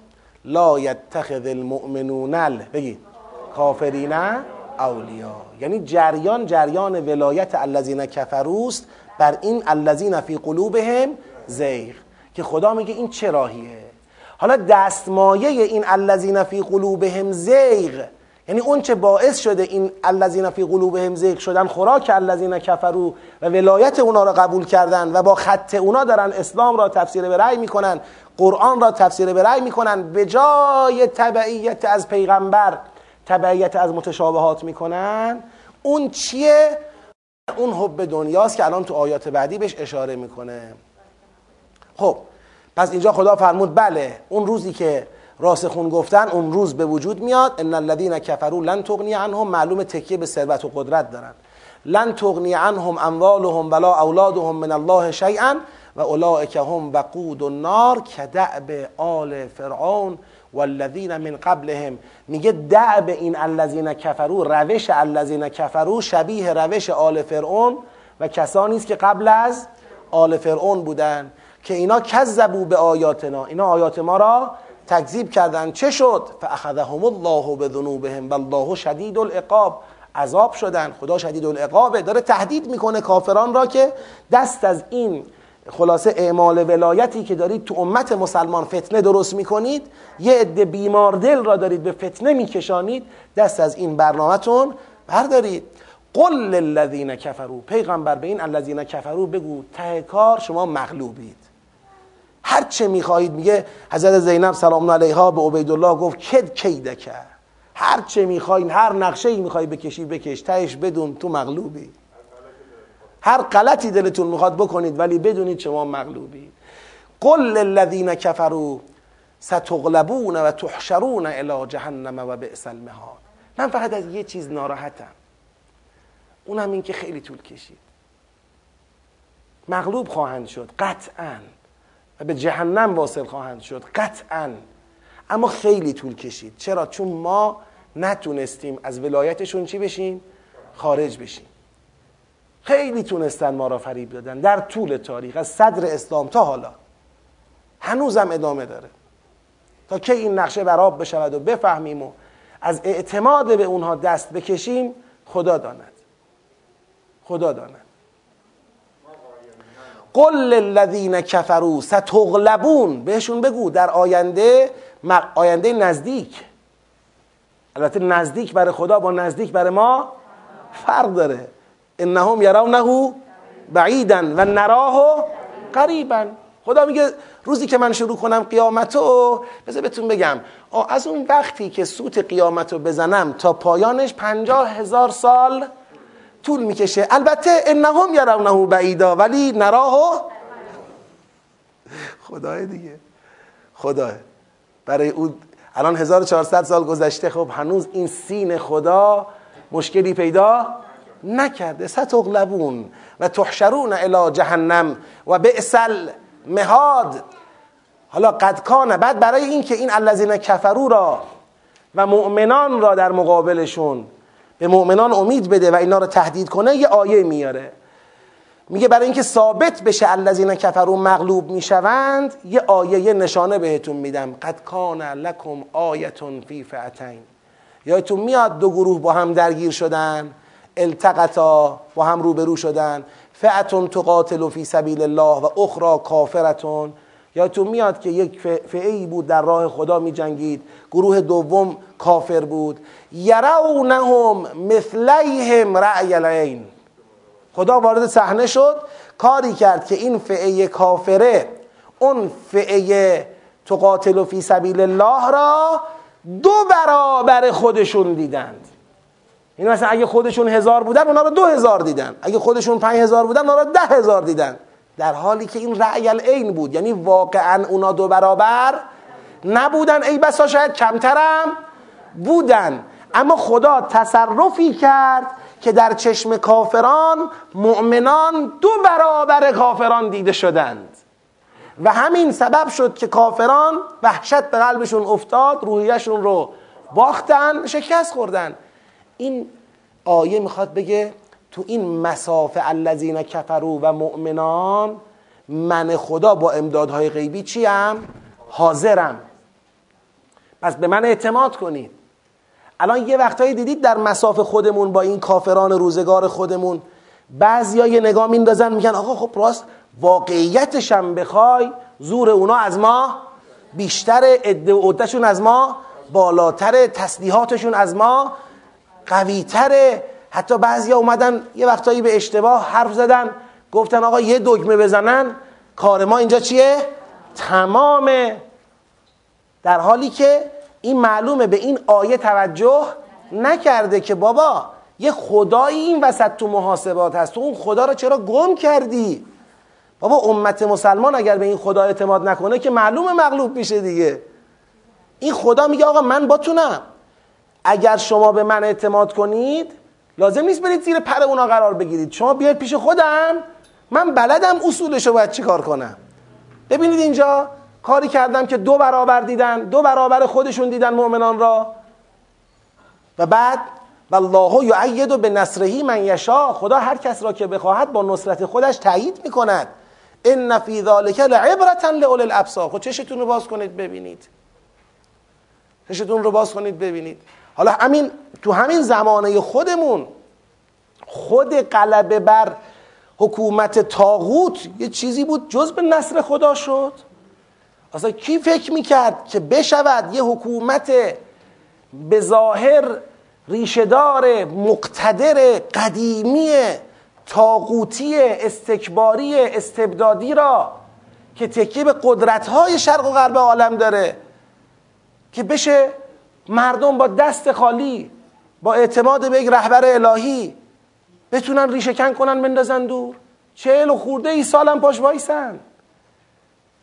لا یتخذ المؤمنون بگید کافرین اولیا یعنی جریان جریان ولایت الذین کفروست بر این الذین فی قلوبهم زیغ. که خدا میگه این چه راهیه؟ حالا دستمایه این الذین فی قلوبهم زیغ یعنی اون چه باعث شده این الذین فی قلوبهم زیغ شدن خوراک الذین کفرو و ولایت اونا را قبول کردن و با خط اونا دارن اسلام را تفسیر به رأی می‌کنن قرآن را تفسیر به رأی می‌کنن به جای تبعیت از پیغمبر تبعیت از متشابهات می‌کنن. اون چیه؟ اون حب دنیاست که الان تو آیات بعدی بهش اشاره می‌کنه. خب پس اینجا خدا فرمود بله اون روزی که راسخون گفتن اون روز به وجود میاد. ان الذين كفروا لن تغنی عنهم معلوم تکیه به ثروت و قدرت دارن. لن تغنی عنهم اموالهم ولا اولادهم من الله شیئا و اولئک هم وقود النار کدعب آل فرعون والذین من قبلهم. میگه دعب این الذین کفرو روش الذین کفرو شبیه روش آل فرعون و کسانی است که قبل از آل فرعون بودن. که اینا کذبوا به آیاتنا. اینا آیات ما را تکذیب کردن. چه شد؟ فاخذهم الله بذنوبهم والله شدید العقاب. عذاب شدن. خدا شدید العقابه. داره تهدید می‌کنه کافران را که دست از این خلاصه اعمال ولایتی که دارید تو امت مسلمان فتنه درست می‌کنید یه عده بیمار دل را دارید به فتنه میکشانید دست از این برنامهتون بردارید. قل للذین کفروا. پیغمبر به این الذین کفروا بگو ته کار شما مغلوبید. چه می‌خواهید؟ میگه حضرت زینب سلام علیها به عبیدالله گفت کد کیدکه هر چه می‌خواین هر نقشه ای می‌خوای بکشی بکش. تهش بدون تو مغلوبی. هر غلطی دلتون می‌خواد بکنید ولی بدونید شما مغلوبید قل للذین کفروا ستغلبون و تحشرون الى جهنم و بئس المهاد. من فقط از یه چیز ناراحتم. اونم این که خیلی طول کشید. مغلوب خواهند شد. قطعا. و به جهنم واصل خواهند شد قطعا. اما خیلی طول کشید. چرا؟ چون ما نتونستیم از ولایتشون چی بشیم؟ خارج بشیم. خیلی تونستن ما را فریب دادن در طول تاریخ از صدر اسلام تا حالا. هنوزم ادامه داره. تا که این نقشه براب بشود و بفهمیم و از اعتماد به اونها دست بکشیم خدا داند. خدا داند. قل للذین کفروا ستغلبون. بهشون بگو در آینده آینده نزدیک. البته نزدیک برای خدا با نزدیک برای ما فرق داره. انهم یرونه بعیدا و نراه قریبا خدا میگه روزی که من شروع کنم قیامتو بذار بهتون بگم. از اون وقتی که سوت قیامتو بزنم تا پایانش پنجاه هزار سال طول می‌کشه. البته انهم یرونه بعیدا ولی نراه خدای دیگه. خدای. برای اون الان 1400 سال گذشته خب هنوز این سین خدا مشکلی پیدا نکرده. ستغلبون و تحشرون الى جهنم و بئسل مهاد حالا قد کانه بعد برای اینکه این الذین کفرو را و مؤمنان را در مقابلشون به مؤمنان امید بده و اینا رو تهدید کنه یه آیه میاره. میگه برای اینکه ثابت بشه الذین کفروا مغلوب می‌شوند یه آیه یه نشانه بهتون میدم. قد کان لکم آیتون فی فعتین یادتون میاد دو گروه با هم درگیر شدن؟ التقطا با هم روبرو شدن. فعتون تقاتل فی سبیل الله و اخرى کافرتون. یادتون میاد که یک فعی بود در راه خدا می جنگید گروه دوم کافر بود. یرونهم مثلیهم رأی العین. خدا وارد صحنه شد کاری کرد که این فعه کافره اون فعه تقاتل فی سبیل الله را دو برابر خودشون دیدند این مثلا اگه خودشون هزار بودن اونا رو دو هزار دیدن. اگه خودشون پنج هزار بودن اونا رو ده هزار دیدن. در حالی که این رأی العین بود. یعنی واقعا اونا دو برابر نبودن. ای بسا شاید کمترم بودن. اما خدا تصرفی کرد که در چشم کافران مؤمنان دو برابر کافران دیده شدند. و همین سبب شد که کافران وحشت به قلبشون افتاد روحیشون رو باختن شکست خوردن. این آیه می‌خواد بگه تو این مسافه الذین کفرو و مؤمنان من خدا با امدادهای غیبی چیم؟ حاضرم. پس به من اعتماد کنید. الان یه وقتایی دیدید در مسافه خودمون با این کافران روزگار خودمون بعضی یه نگاه میندازن میگن آقا خب راست واقعیتش هم بخوای زور اونا از ما بیشتر عده و عدهشون از ما بالاتر تسلیحاتشون از ما قویتره حتی بعضی اومدن یه وقتایی به اشتباه حرف زدن گفتن آقا یه دکمه بزنن کار ما اینجا چیه؟ تمامه در حالی که این معلومه به این آیه توجه نکرده که بابا یه خدایی این وسط تو محاسبات هست. تو اون خدا رو چرا گم کردی؟ بابا امت مسلمان اگر به این خدا اعتماد نکنه که معلومه مغلوب میشه دیگه. این خدا میگه آقا من باتونم اگر شما به من اعتماد کنید لازم نیست برید زیر پر اونا قرار بگیرید. شما بیاید پیش خودم. من بلدم اصولشو باید چیکار کنم. ببینید اینجا کاری کردم که دو برابر دیدن دو برابر خودشون دیدن مؤمنان را. و بعد والله یعید به نصرهی من یشا خدا هر کس را که بخواهد با نصرت خودش تایید می‌کند. ان فی ذلک لعبرتا لاولی الابصار. خود چشتون رو باز کنید ببینید. چشتون رو باز کنید ببینید. حالا همین تو همین زمانه خودمون خود غلبه بر حکومت تاغوت یه چیزی بود جز به نصر خدا شد. اصلا کی فکر می‌کرد که بشود یه حکومت به ظاهر ریشهدار مقتدر قدیمی تاغوتی استکباری استبدادی را که تکیه به قدرتهای شرق و غرب عالم داره که بشه مردم با دست خالی با اعتماد به یک رهبر الهی بتونن ریشه کن کنن بندازن دور. چهل و خورده ای سالم پاش وایسن.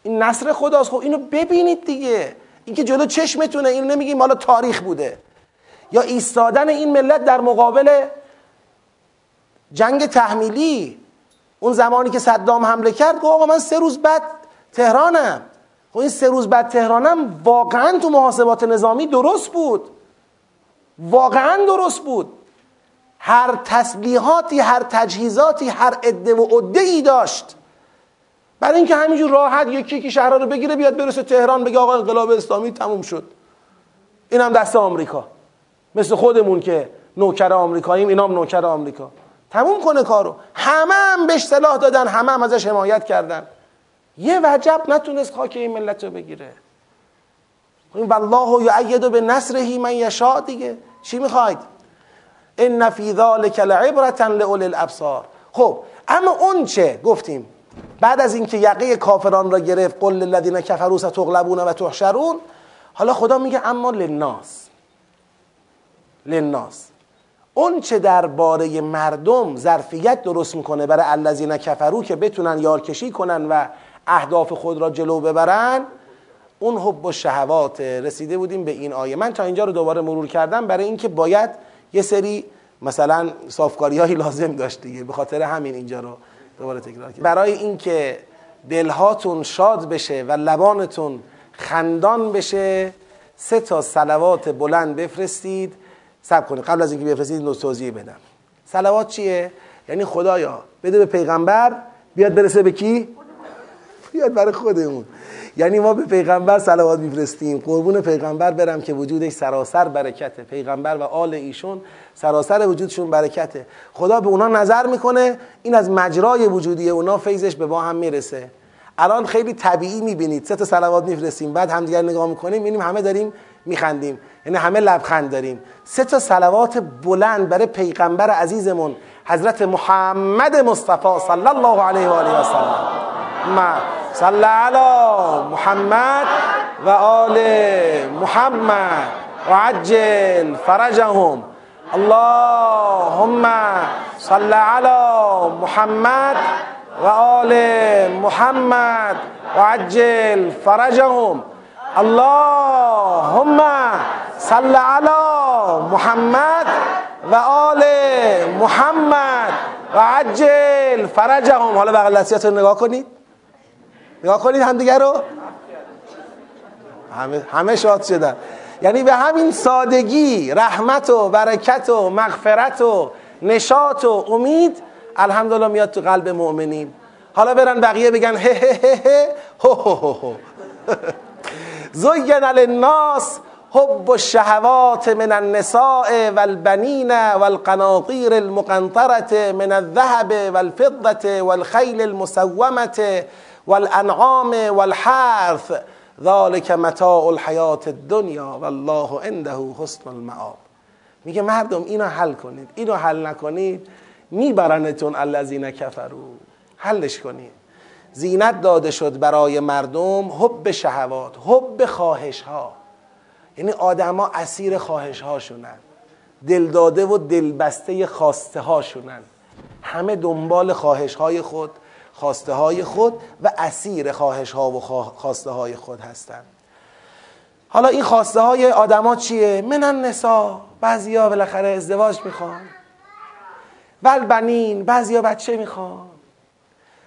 این نصر خداست. خب اینو ببینید دیگه. اینکه جلو چشمتونه اینو نمیگیم حالا تاریخ بوده. یا ایستادن این ملت در مقابل جنگ تحمیلی. اون زمانی که صدام حمله کرد گفت آقا من سه روز بعد تهرانم. خب این سه روز بعد تهرانم واقعا تو محاسبات نظامی درست بود. واقعا درست بود. هر تسلیحاتی هر تجهیزاتی هر عده و عده ای داشت. برای اینکه همینجور راحت یکی که شهرها رو بگیره بیاد برسه تهران بگه آقا انقلاب اسلامی تموم شد. این هم دست آمریکا. مثل خودمون که نوکر آمریکاییم اینام نوکر آمریکا. تموم کنه کارو. همه هم بهش سلاح دادن همه هم ازش حمایت کردن. یه وجب نتونست خاک این ملت رو بگیره. این والله یعید به نصرهی من یشا دیگه. چی می‌خواید؟ ان فی ذلک لعبرة لاولی الابصار. خب اما اون چه؟ گفتیم. بعد از اینکه یقه کافران را گرفت قل للذین کفروا ستغلبون و تحشرون. حالا خدا میگه اما للناس. للناس. اون چه درباره مردم ظرفیت درست می‌کنه برای الذین کفرو که بتونن یارکشی کنن و اهداف خود را جلو ببرن اون حب و شهوات رسیده بودیم به این آیه. من تا اینجا رو دوباره مرور کردم برای اینکه باید یه سری مثلا صافکاری هایی لازم داشت دیگه به خاطر همین اینجا رو دوباره تکرار کردم. برای اینکه دلهاتون شاد بشه و لبانتون خندان بشه سه تا سلوات بلند بفرستید. سب کنید. قبل از اینکه بفرستید نو توضیح بدم. سلوات چیه؟ یعنی خدایا بده به پیغمبر بیاد برسه به کی؟ بیاد برای خودمون. یعنی ما به پیغمبر صلوات میفرستیم. قربون پیغمبر برم که وجودش سراسر برکته. پیغمبر و آل ایشون سراسر وجودشون برکته. خدا به اونا نظر می‌کنه این از مجرای وجودی اونا فیضش به ما هم می‌رسه. الان خیلی طبیعی می‌بینید سه تا صلوات میفرستیم بعد همدیگر نگاه می‌کنیم می‌بینیم همه داریم میخندیم. یعنی همه لبخند داریم. سه تا صلوات بلند برای پیغمبر عزیزمون حضرت محمد مصطفی صلی الله علیه و آله و سلم. ما صلی علی محمد و آل محمد. و عجل فرجهم. اللهم صل علی محمد و آل محمد و عجل فرجهم. اللهم صل علی محمد و آل محمد و عجل فرجهم. حالا بغل دستیات رو نگاه کنید. نگاه کنید همدیگه رو. همه, همه شاد شدن. یعنی به همین سادگی رحمت و برکت و مغفرت و نشاط و امید الحمدلله میاد تو قلب مؤمنین. حالا برن بقیه بگن هه هه هه هه هو هو هو زین للناس حب الشهوات من النساء والبنين والقناطير المقنطرة من الذهب والفضة والخيل المسومة والأنعام والحرث ذلك متاع الحیات الدنیا والله عنده حسن المعاب میگه مردم اینو حل کنید اینو حل نکنید میبرنتون الذین کفرو حلش کنید. زینت داده شد برای مردم حب شهوات حب خواهش ها یعنی آدما اسیر خواهش هاشونن دل داده و دلبسته خواسته هاشونن همه دنبال خواهش های خود. خواسته های خود و اسیر خواهش ها و خواسته های خود هستند. حالا این خواسته های آدما چیه؟ منن نسا بعضیا بالاخره ازدواج می‌خوان. ول بنین بعضیا بچه می‌خوان.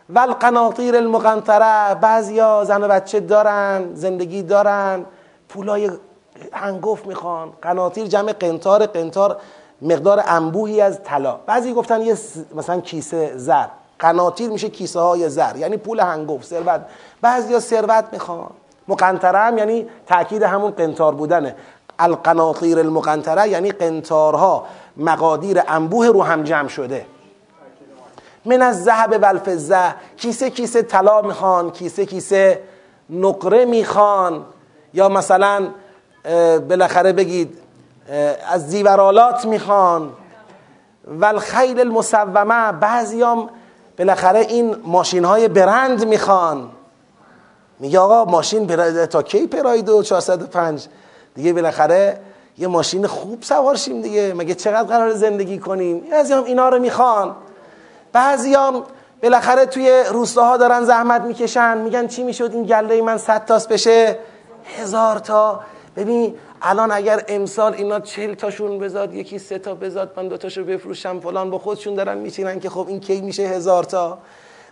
و القناطیر المقنطره بعضیا زن و بچه دارن زندگی دارن پولای هنگفت می‌خوان. قناطیر جمع قنطار قنطار مقدار انبوهی از طلا. بعضی گفتن یه مثلا کیسه زر قناطیر میشه کیسه های زر یعنی پول هنگفت ثروت. بعضیا ثروت می‌خوان. مقنطره هم یعنی تاکید همون قنطار بودنه. القناطیر المقنطره یعنی قنطارها مقادیر انبوه رو هم جمع شده. من از ذهب و الفضه کیسه کیسه طلا می‌خوان کیسه کیسه نقره می‌خوان. یا مثلا بالاخره بگید از زیورالات می‌خوان. و الخیل المسومه بعضیام بالاخره این ماشین های برند می‌خوان. میگه آقا ماشین تا کی پرایدو 405 دیگه بالاخره یه ماشین خوب سوارشیم دیگه. مگه چقدر قرار زندگی کنیم؟ بعضی هم اینا رو می‌خوان. بعضی هم بالاخره توی روستاها دارن زحمت می‌کشن. میگن چی می‌شد؟ این گله من صد تاست بشه. هزار تا. ببین الان اگر امسال اینا چل تاشون بزاد یکی سه تا بزاد من دوتاشو بفروشم فلان با خودشون دارن میچینن که خب این کی میشه هزار تا.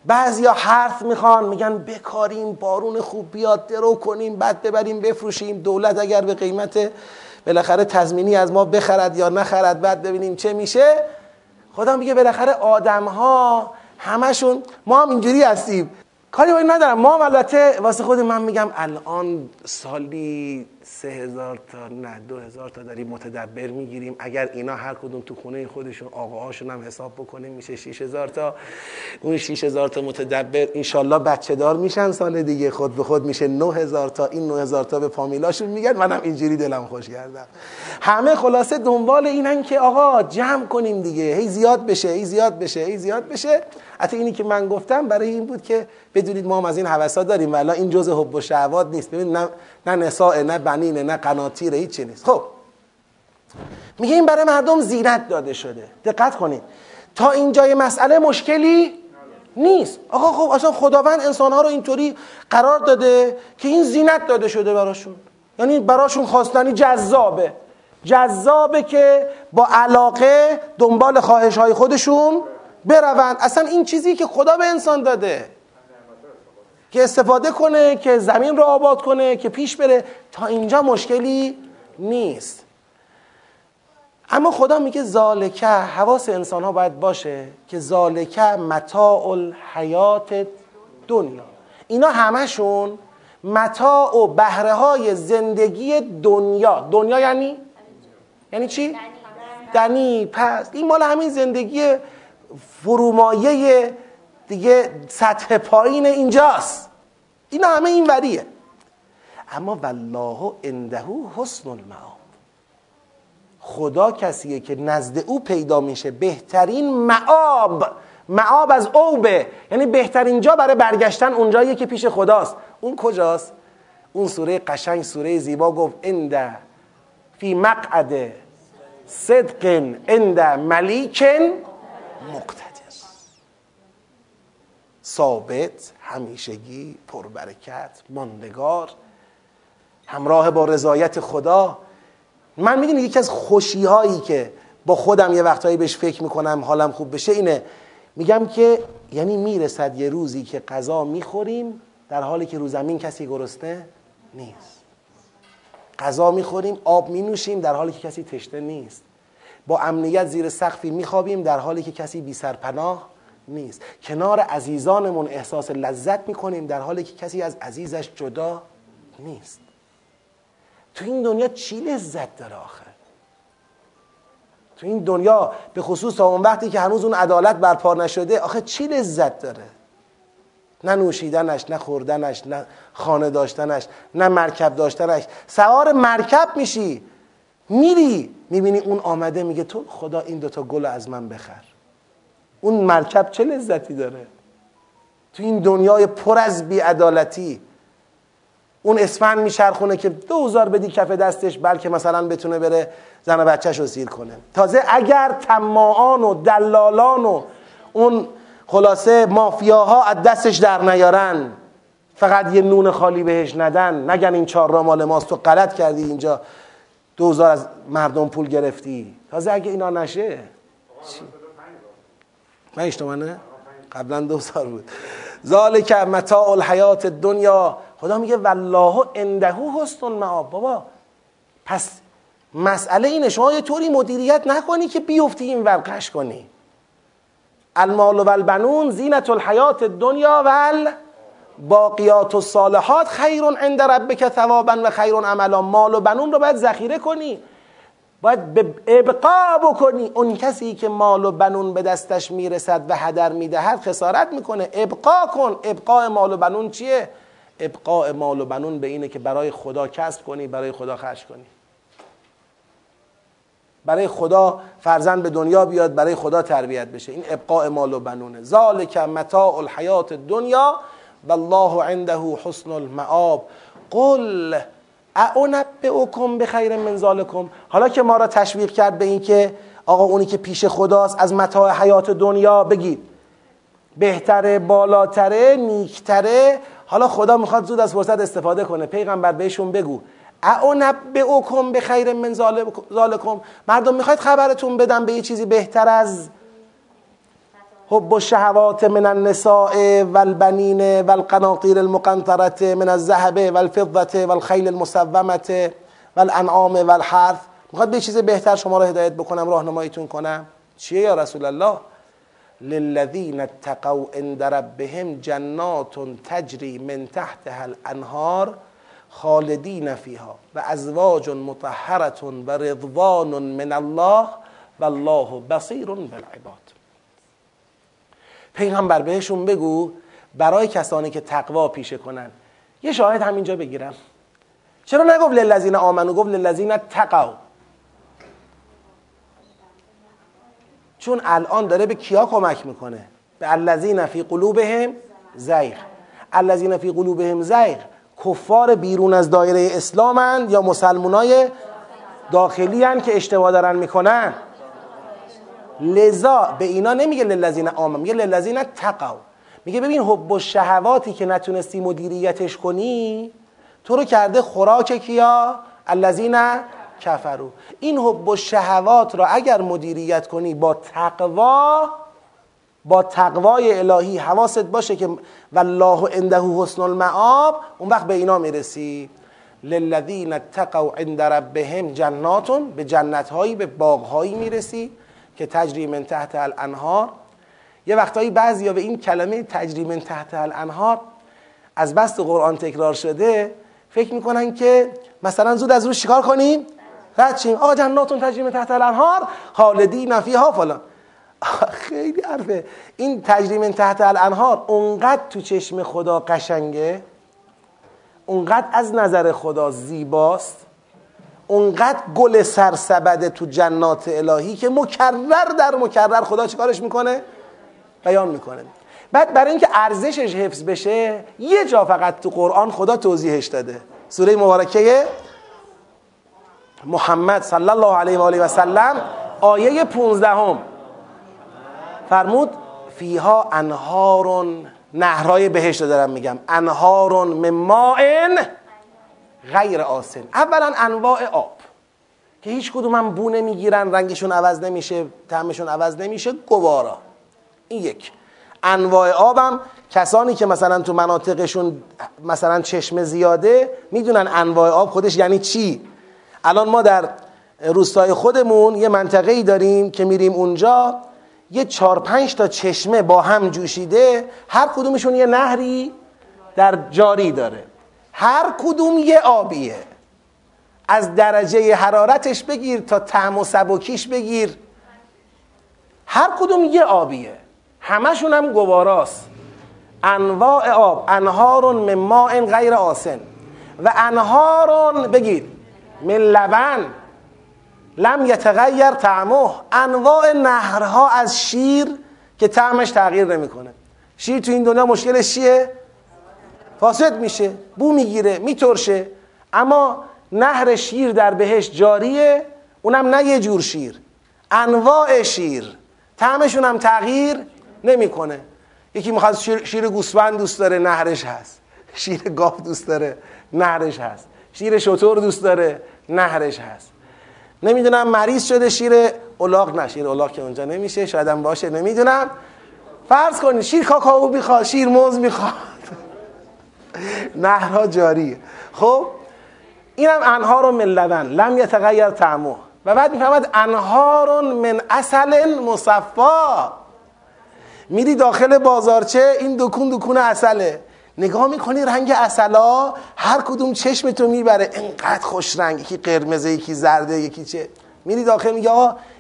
بعضیا حرف می‌خوان میگن بکاریم بارون خوب بیاد درو کنیم بعد ببریم بفروشیم. دولت اگر به قیمت بالاخره تضمینی از ما بخرد یا نخرد بعد ببینیم چه میشه. خدا میگه بالاخره آدم ها همشون ما هم اینجوری هستیم. کاری باید ندارم. ما البته واسه خود من میگم الان سالی سه هزار تا نه دو هزار تا داریم متدبر می‌گیریم. اگر اینا هر کدوم تو خونه خودشون آقاهاشون هم حساب بکنیم میشه شیش هزار تا. اون شیش هزار تا متدبر انشالله بچه دار میشن سال دیگه. خود به خود میشه نه هزار تا. این نه هزار تا به فامیلاشون میگن. منم اینجوری دلم خوش کردم. همه خلاصه دنبال اینن که آقا جمع کنیم دیگه. هی زیاد بشه هی زیاد بشه هی زیاد بشه. حتی اینی که من گفتم برای این بود که بدونید ما هم از این حوثا داریم ولی این جزء حب و شهوات نیست. ببین نه نه نساء نه بنینه نه قناطیر هیچی نیست. خب. میگه این برای مردم زینت داده شده. دقت کنید. تا اینجای مسئله مشکلی نیست. آقا خب اصلا خداوند انسانها رو اینطوری قرار داده که این زینت داده شده براشون. یعنی براشون خواستنی جذابه. جذابه که با علاقه دنبال خواهش های خودشون بروند. اصلا این چیزی که خدا به انسان داده. که استفاده کنه که زمین رو آباد کنه که پیش بره. تا اینجا مشکلی نیست. اما خدا میگه زالکه حواس انسان ها باید باشه که زالکه متاع الحیات دنیا. اینا همشون متاع و بهره های زندگی دنیا. دنیا یعنی؟ یعنی چی؟ دنی پس. این مال همین زندگی فرومایه دیگه سطح پایین اینجاست. این همه این وریه. اما والله عنده حسن المعاب خدا کسیه که نزد او پیدا میشه بهترین معاب معاب از اوبه. یعنی بهترین جا برای برگشتن اونجاییه که پیش خداست. اون کجاست؟ اون سوره قشنگ سوره زیبا گفت انده فی مقعد صدق عند ملیک مقتدر. ثابت همیشگی پربرکت ماندگار. همراه با رضایت خدا. من می‌دونی یکی از خوشی هایی که با خودم یه وقتهایی بهش فکر می‌کنم حالم خوب بشه اینه. میگم که یعنی می‌رسد یه روزی که غذا می‌خوریم در حالی که رو زمین کسی گرسنه نیست. غذا می‌خوریم آب مینوشیم در حالی که کسی تشنه نیست. با امنیت زیر سقفی میخوابیم در حالی که کسی بی سرپناه نیست. کنار عزیزانمون احساس لذت می‌کنیم در حالی که کسی از عزیزش جدا نیست. تو این دنیا چی لذت داره آخه؟ تو این دنیا به خصوص تا اون وقتی که هنوز اون عدالت برپا نشده آخه چی لذت داره؟ نه نوشیدنش نه خوردنش نه خانه داشتنش نه مرکب داشتنش. سوار مرکب میشی. میری می‌بینی اون آمده میگه تو خدا این دوتا گل از من بخر. اون مرکب چه لذتی داره؟ تو این دنیای پر از بیعدالتی. اون اسفند میشرخونه که دوزار بدی کف دستش بلکه مثلا بتونه بره زن و بچهش رو سیر کنه. تازه اگر تماعان و دلالان و اون خلاصه مافیاها از دستش در نیارن فقط یه نون خالی بهش ندن نگن این چهار را مال ماست؟ تو غلط کردی اینجا. دوزار از مردم پول گرفتی. تازه اگه اینا نشه چی؟ پنج تومنه؟ قبلا دو سال بود. ذالک متاع الحیات دنیا خدا میگه والله عنده حسن المعاب بابا پس مسئله اینه شما یه طوری مدیریت نکنی که بیفتی این ورقش کنی. المال و البنون زینت الحیات دنیا و باقیات و صالحات خیر عند ربک ثوابا و خیر عملا. مال و بنون رو باید ذخیره کنی. باید ابقا بکنی. اون کسی که مال و بنون به دستش می‌رسد و هدر می‌دهد خسارت می‌کنه. ابقا کن. ابقا مال و بنون چیه؟ ابقاء مال و بنون به اینه که برای خدا کسب کنی برای خدا خرج کنی. برای خدا فرزند به دنیا بیاد برای خدا تربیت بشه. این ابقاء مال و بنونه. ذالک متاع الحیات دنیا والله عنده حسن المعاب قل اعنبئکم بخیر من ذالکم. حالا که ما را تشویق کرد به این که آقا اونی که پیش خداست از متاع حیات دنیا بگید. بهتره بالاتره نیکتره. حالا خدا می‌خواد زود از فرصت استفاده کنه. پیغمبر بهشون بگو. اعنبئکم به خیر من ذالکم. مردم می‌خواید خبرتون بدم به یه چیزی بهتر از حب الشهوات من النساء والبنین والقناطیر المقنطرة من الذهب والفضة والخیل المسومة والانعام والحرث. می‌خواد به چیز بهتر شما رو هدایت بکنم راهنماییتون کنم. چیه یا رسول الله؟ للذین اتقوا عند ربهم جنات تجری من تحتها الانهار خالدین فیها و ازواج مطهرة و رضوان من الله والله بصیر بالعباد. پیغمبر بهشون بگو برای کسانی که تقوا پیشه کنن. یه شاهد همینجا بگیرم. چرا نگفت للذین آمنو گفت للذین تقوا چون الان داره به کیا کمک می‌کنه؟ به الذین فی قلوبهم زیغ. الذین فی قلوبهم زیغ کفار بیرون از دایره اسلامند یا مسلمانای داخلی هن که اشتباه دارن می‌کنن؟ لذا به اینا نمیگه للذین آمن میگه للذین تقوا میگه ببین حب و شهواتی که نتونستی مدیریتش کنی تو رو کرده خوراک کیا؟ الذین کفرو این حب و شهوات را اگر مدیریت کنی با تقوا با تقوای الهی حواست باشه که والله عنده حسن المعاب اون وقت به اینا می‌رسی. للذین اتقوا عند ربهم جناتون به جنتهایی به باغهایی می‌رسی. که تجری من تحت الانهار. یه وقتایی بعضی به این کلمه تجری من تحت الانهار از بست قرآن تکرار شده فکر می‌کنن که مثلا زود از روش چیکار کنیم؟ رد شیم. آقا جناتون تجری من تحت الانهار؟ خالدین فیها فلان. خیلی حرفه. این تجری من تحت الانهار اونقدر تو چشم خدا قشنگه اونقدر از نظر خدا زیباست اونقدر گل سرسبده تو جنات الهی که مکرر در مکرر خدا چیکارش می‌کنه؟ بیان می‌کنه. بعد برای اینکه ارزشش حفظ بشه یه جا فقط تو قرآن خدا توضیحش داده. سوره مبارکه محمد صلی الله علیه و آله و سلم آیه 15 هم فرمود فیها انهارون نهرهای بهشت دارم میگم. انهارون من غیر آسن. اولا انواع آب. که هیچ کدوم هم بو نمی‌گیرن رنگشون عوض نمیشه طعمشون عوض نمیشه گوارا. این یک. انواع آبم کسانی که مثلا تو مناطقشون مثلا چشمه زیاده می‌دونن انواع آب خودش یعنی چی. الان ما در روستای خودمون یه منطقه ای داریم که میریم اونجا یه چهار پنج تا چشمه با هم جوشیده هر کدومشون یه نهری در جاری داره. هر کدوم یه آبیه. از درجه حرارتش بگیر تا طعم و سبکیش بگیر. هر کدوم یه آبیه. همشون هم گواراست. انواع آب انهارون من ماء غیر آسن. و انهارون بگید من لبن. لم یتغیر طعمه. انواع نهرها از شیر که طعمش تغییر نمی‌کنه. شیر تو این دنیا مشکلش چیه؟ فاسد میشه بو می‌گیره میترشه. اما نهر شیر در بهش جاریه اونم نه یه جور شیر. انواع شیر. طعمشون هم تغییر نمی‌کنه. یکی می‌خواد شیر, شیر گوسفند دوست داره نهرش هست. شیر گاو دوست داره نهرش هست. شیر شطور دوست داره نهرش هست. نمی‌دونم مریض شده شیر الاغ نه شیر الاغ که اونجا نمیشه شاید هم باشه نمی‌دونم. فرض کنید شیر کاکائو می‌خواد شیر موز می‌خواد. نهرها جاری خب اینم انهار من لبن لم یتغیر طعمه. و بعد می‌فهمد انهار من اصل مصفا. میری داخل بازارچه این دکون دکون اصله. نگاه می‌کنی رنگ اصلا هر کدوم چشم تو می‌بره. انقدر خوش رنگ. یکی قرمزه یکی زرده یکی چه. میری داخل میگه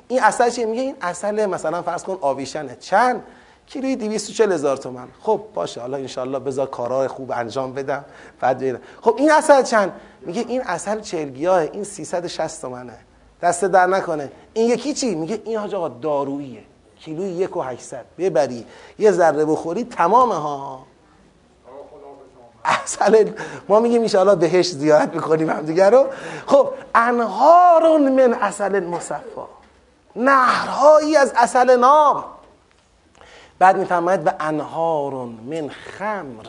این اصل چیه؟ میگه این اصل مثلا فرض کن آویشنه. چند؟ کیلوی 240 هزار تومن. خب باشه حالا انشالله بذار کارهای خوب انجام بدم. بعد بیدم. خب این اصل چند؟ میگه این اصل چرگیاه این 360 تومنه. دست در نکنه. این یکی چی؟ میگه این حاج آقا داروییه. کیلوی یک و 800 ببری. یه ذره بخوری تمامه ها. اصل ما میگیم ان بهش زیارت می‌کنیم هم دیگر رو. خب انهار من اصل مصفا. نهرهایی از اصل ناب بعد می‌فهمد و انهار من خمر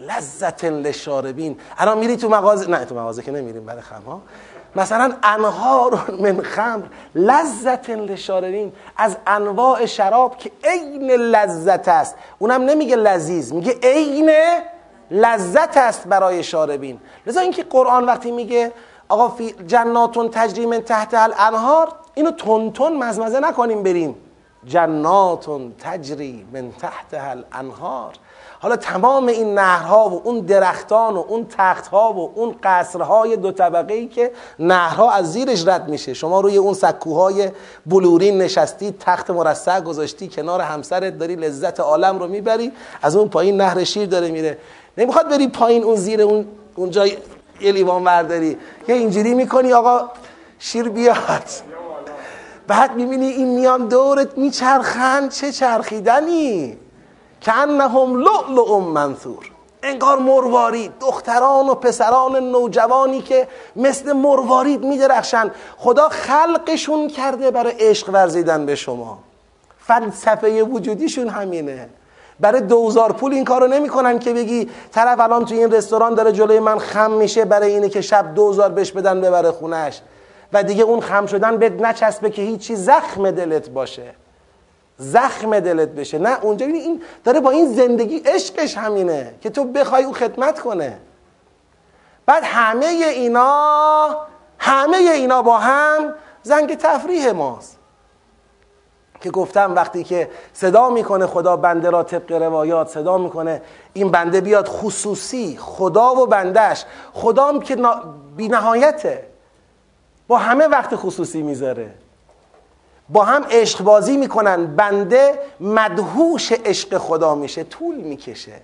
لذت لشاربین. الان میری تو مغازه نه تو مغازه که نمیریم برای خم ها. مثلا انهار من خمر لذت لشاربین از انواع شراب که عین لذت است. اونم نمیگه لذیذ میگه عین لذت است برای شاربین. لذا اینکه قرآن وقتی میگه آقا فی جناتون تجری من تحت الانهار اینو تون تون مزمزه نکنیم بریم. جناتون تجری من تحت الانهار. حالا تمام این نهرها و اون درختان و اون تختها و اون قصرهای دو طبقه ای که نهرها از زیرش رد میشه. شما روی اون سکوهای بلورین نشستی تخت مرصع گذاشتی کنار همسرت داری لذت عالم رو می‌بری از اون پایین نهر شیر داره میره. نمی‌خواد بری پایین اون زیر اون اونجا یه لیوان برداری یه اینجوری می‌کنی آقا شیر بیاد. بعد می‌بینی این میان دورت میچرخن چه چرخیدنی؟ که انهم لؤلؤ منثور. انگار مروارید دختران و پسران نوجوانی که مثل مروارید میدرخشن. خدا خلقشون کرده برای عشق ورزیدن به شما. فلسفه وجودیشون همینه. برای دوزار پول این کارو نمی‌کنن که بگی طرف الان تو این رستوران داره جلوی من خم میشه برای اینه که شب دوزار بهش بدن ببره خونش و دیگه اون خم شدن بهت نچسبه که هیچی. زخم دلت باشه. زخم دلت بشه. نه اونجا این داره با این زندگی عشقش همینه که تو بخوای او خدمت کنه. بعد همه اینا همه اینا با هم زنگ تفریح ماست. که گفتم وقتی که صدا می‌کنه خدا بنده را طبق روایات صدا می‌کنه این بنده بیاد خصوصی خدا و بندش خدام که بی نهایته با همه وقت خصوصی می‌ذاره. با هم عشق بازی می‌کنن بنده مدهوش عشق خدا میشه طول می‌کشه.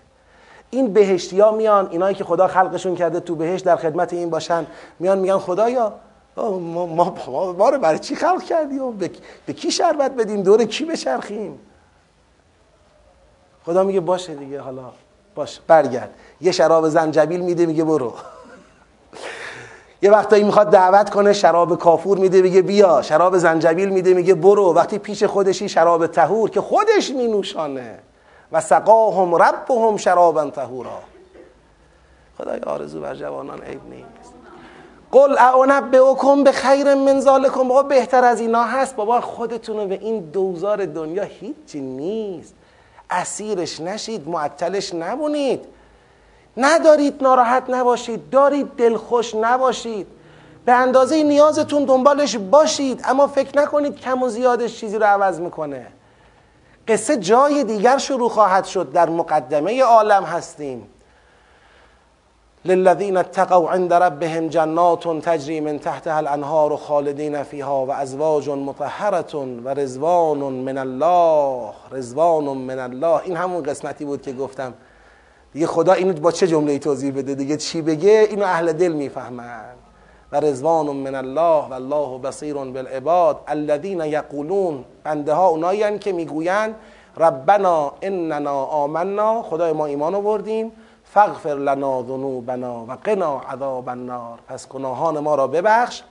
این بهشتی ها میان اینایی که خدا خلقشون کرده تو بهشت در خدمت این باشن میان میگن خدایا ما, ما, ما, رو برای چی خلق کردی؟ و به, به کی شربت بدیم؟ دور کی بچرخیم؟ خدا میگه باشه دیگه حالا باش برگرد. یه شراب زنجبیل میده میگه برو. یه وقتایی می‌خواد دعوت کنه شراب کافور میده میگه بیا. شراب زنجبیل میده میگه برو. وقتی پیش خودشی شراب تهور که خودش مینوشانه. و سقاهم ربهم شرابا تهورا خدای آرزو بر جوانان عیب نیست. قل اعنبئکم به خیر من ذالکم. بابا بهتر از اینا هست. بابا خودتون به این دوزار دنیا هیچی نیست. اسیرش نشید معطلش نبونید ندارید ناراحت نباشید دارید دلخوش نباشید. به اندازه نیازتون دنبالش باشید اما فکر نکنید کم و زیادش چیزی رو عوض می‌کنه. قصه جای دیگر شروع خواهد شد در مقدمه عالم هستیم. للذین اتقوا عند ربهم جنات تجری من تحتها الانهار خالدین فیها و ازواج مطهرة و رزوان من الله رزوان من الله. این همون قسمتی بود که گفتم. دیگه خدا اینو با چه جمله توضیح بده؟ دیگه چی بگه؟ اینو اهل دل می‌فهمن. و رزوان من الله و الله بصیر بالعباد الذین یقولون. بنده ها اونایی که می‌گویند ربنا اننا آمنا. خدای ما ایمان آوردیم. فغفر لنا ذنوبنا و قنا عذاب النار. پس گناهان ما را ببخش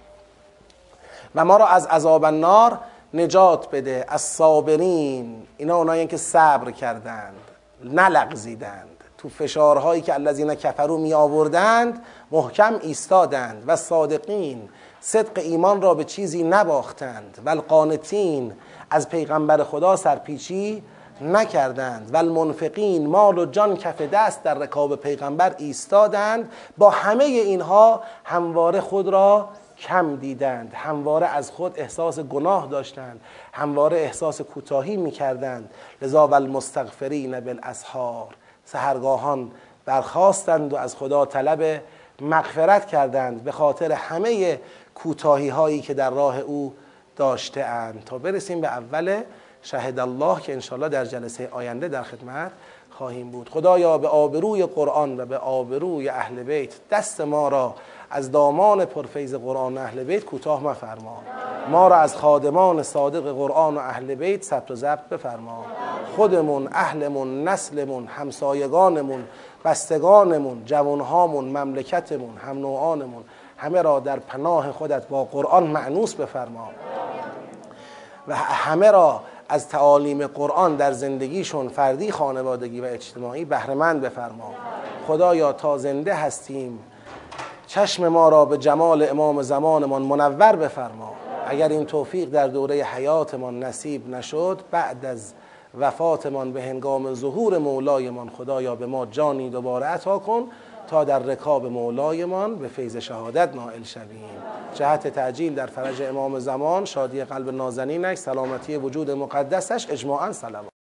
و ما را از عذاب النار نجات بده. از صابرین اینا اونایی که صبر کردند نلغزیدند. تو فشارهایی که الذین کفرو می آوردند محکم ایستادند و صادقین صدق ایمان را به چیزی نباختند و القانتین از پیغمبر خدا سرپیچی نکردند و المنفقین مال و جان کف دست در رکاب پیغمبر ایستادند. با همه اینها همواره خود را کم دیدند همواره از خود احساس گناه داشتند همواره احساس کوتاهی می‌کردند. لذا و المستغفرین بالاسحار. سهرگاهان برخواستند و از خدا طلب مغفرت کردند به خاطر همه کوتاهی هایی که در راه او داشته اند. تا برسیم به اول شهد الله که انشالله در جلسه آینده در خدمت خواهیم بود. خدایا به آبروی قرآن و به آبروی اهل بیت دست ما را از دامان پرفیز قرآن و اهل بیت کوتاه مفرما. ما را از خادمان صادق قرآن و اهل بیت ثبت و ضبط بفرما. خودمون اهلمون نسلمون همسایگانمون بستگانمون جوانهامون مملکتمون هم نوعانمون همه را در پناه خودت با قرآن معنوس بفرما. و همه را از تعالیم قرآن در زندگیشون فردی خانوادگی و اجتماعی بهرهمند بفرما. خدایا تا زنده هستیم چشم ما را به جمال امام زمانمان منور بفرما. اگر این توفیق در دوره حیاتمان نصیب نشد بعد از وفاتمان به هنگام ظهور مولایمان خدایا به ما جانی دوباره عطا کن تا در رکاب مولایمان به فیض شهادت نائل شویم. جهت تعجیل در فرج امام زمان شادی قلب نازنینش سلامتی وجود مقدسش اجماعا سلام.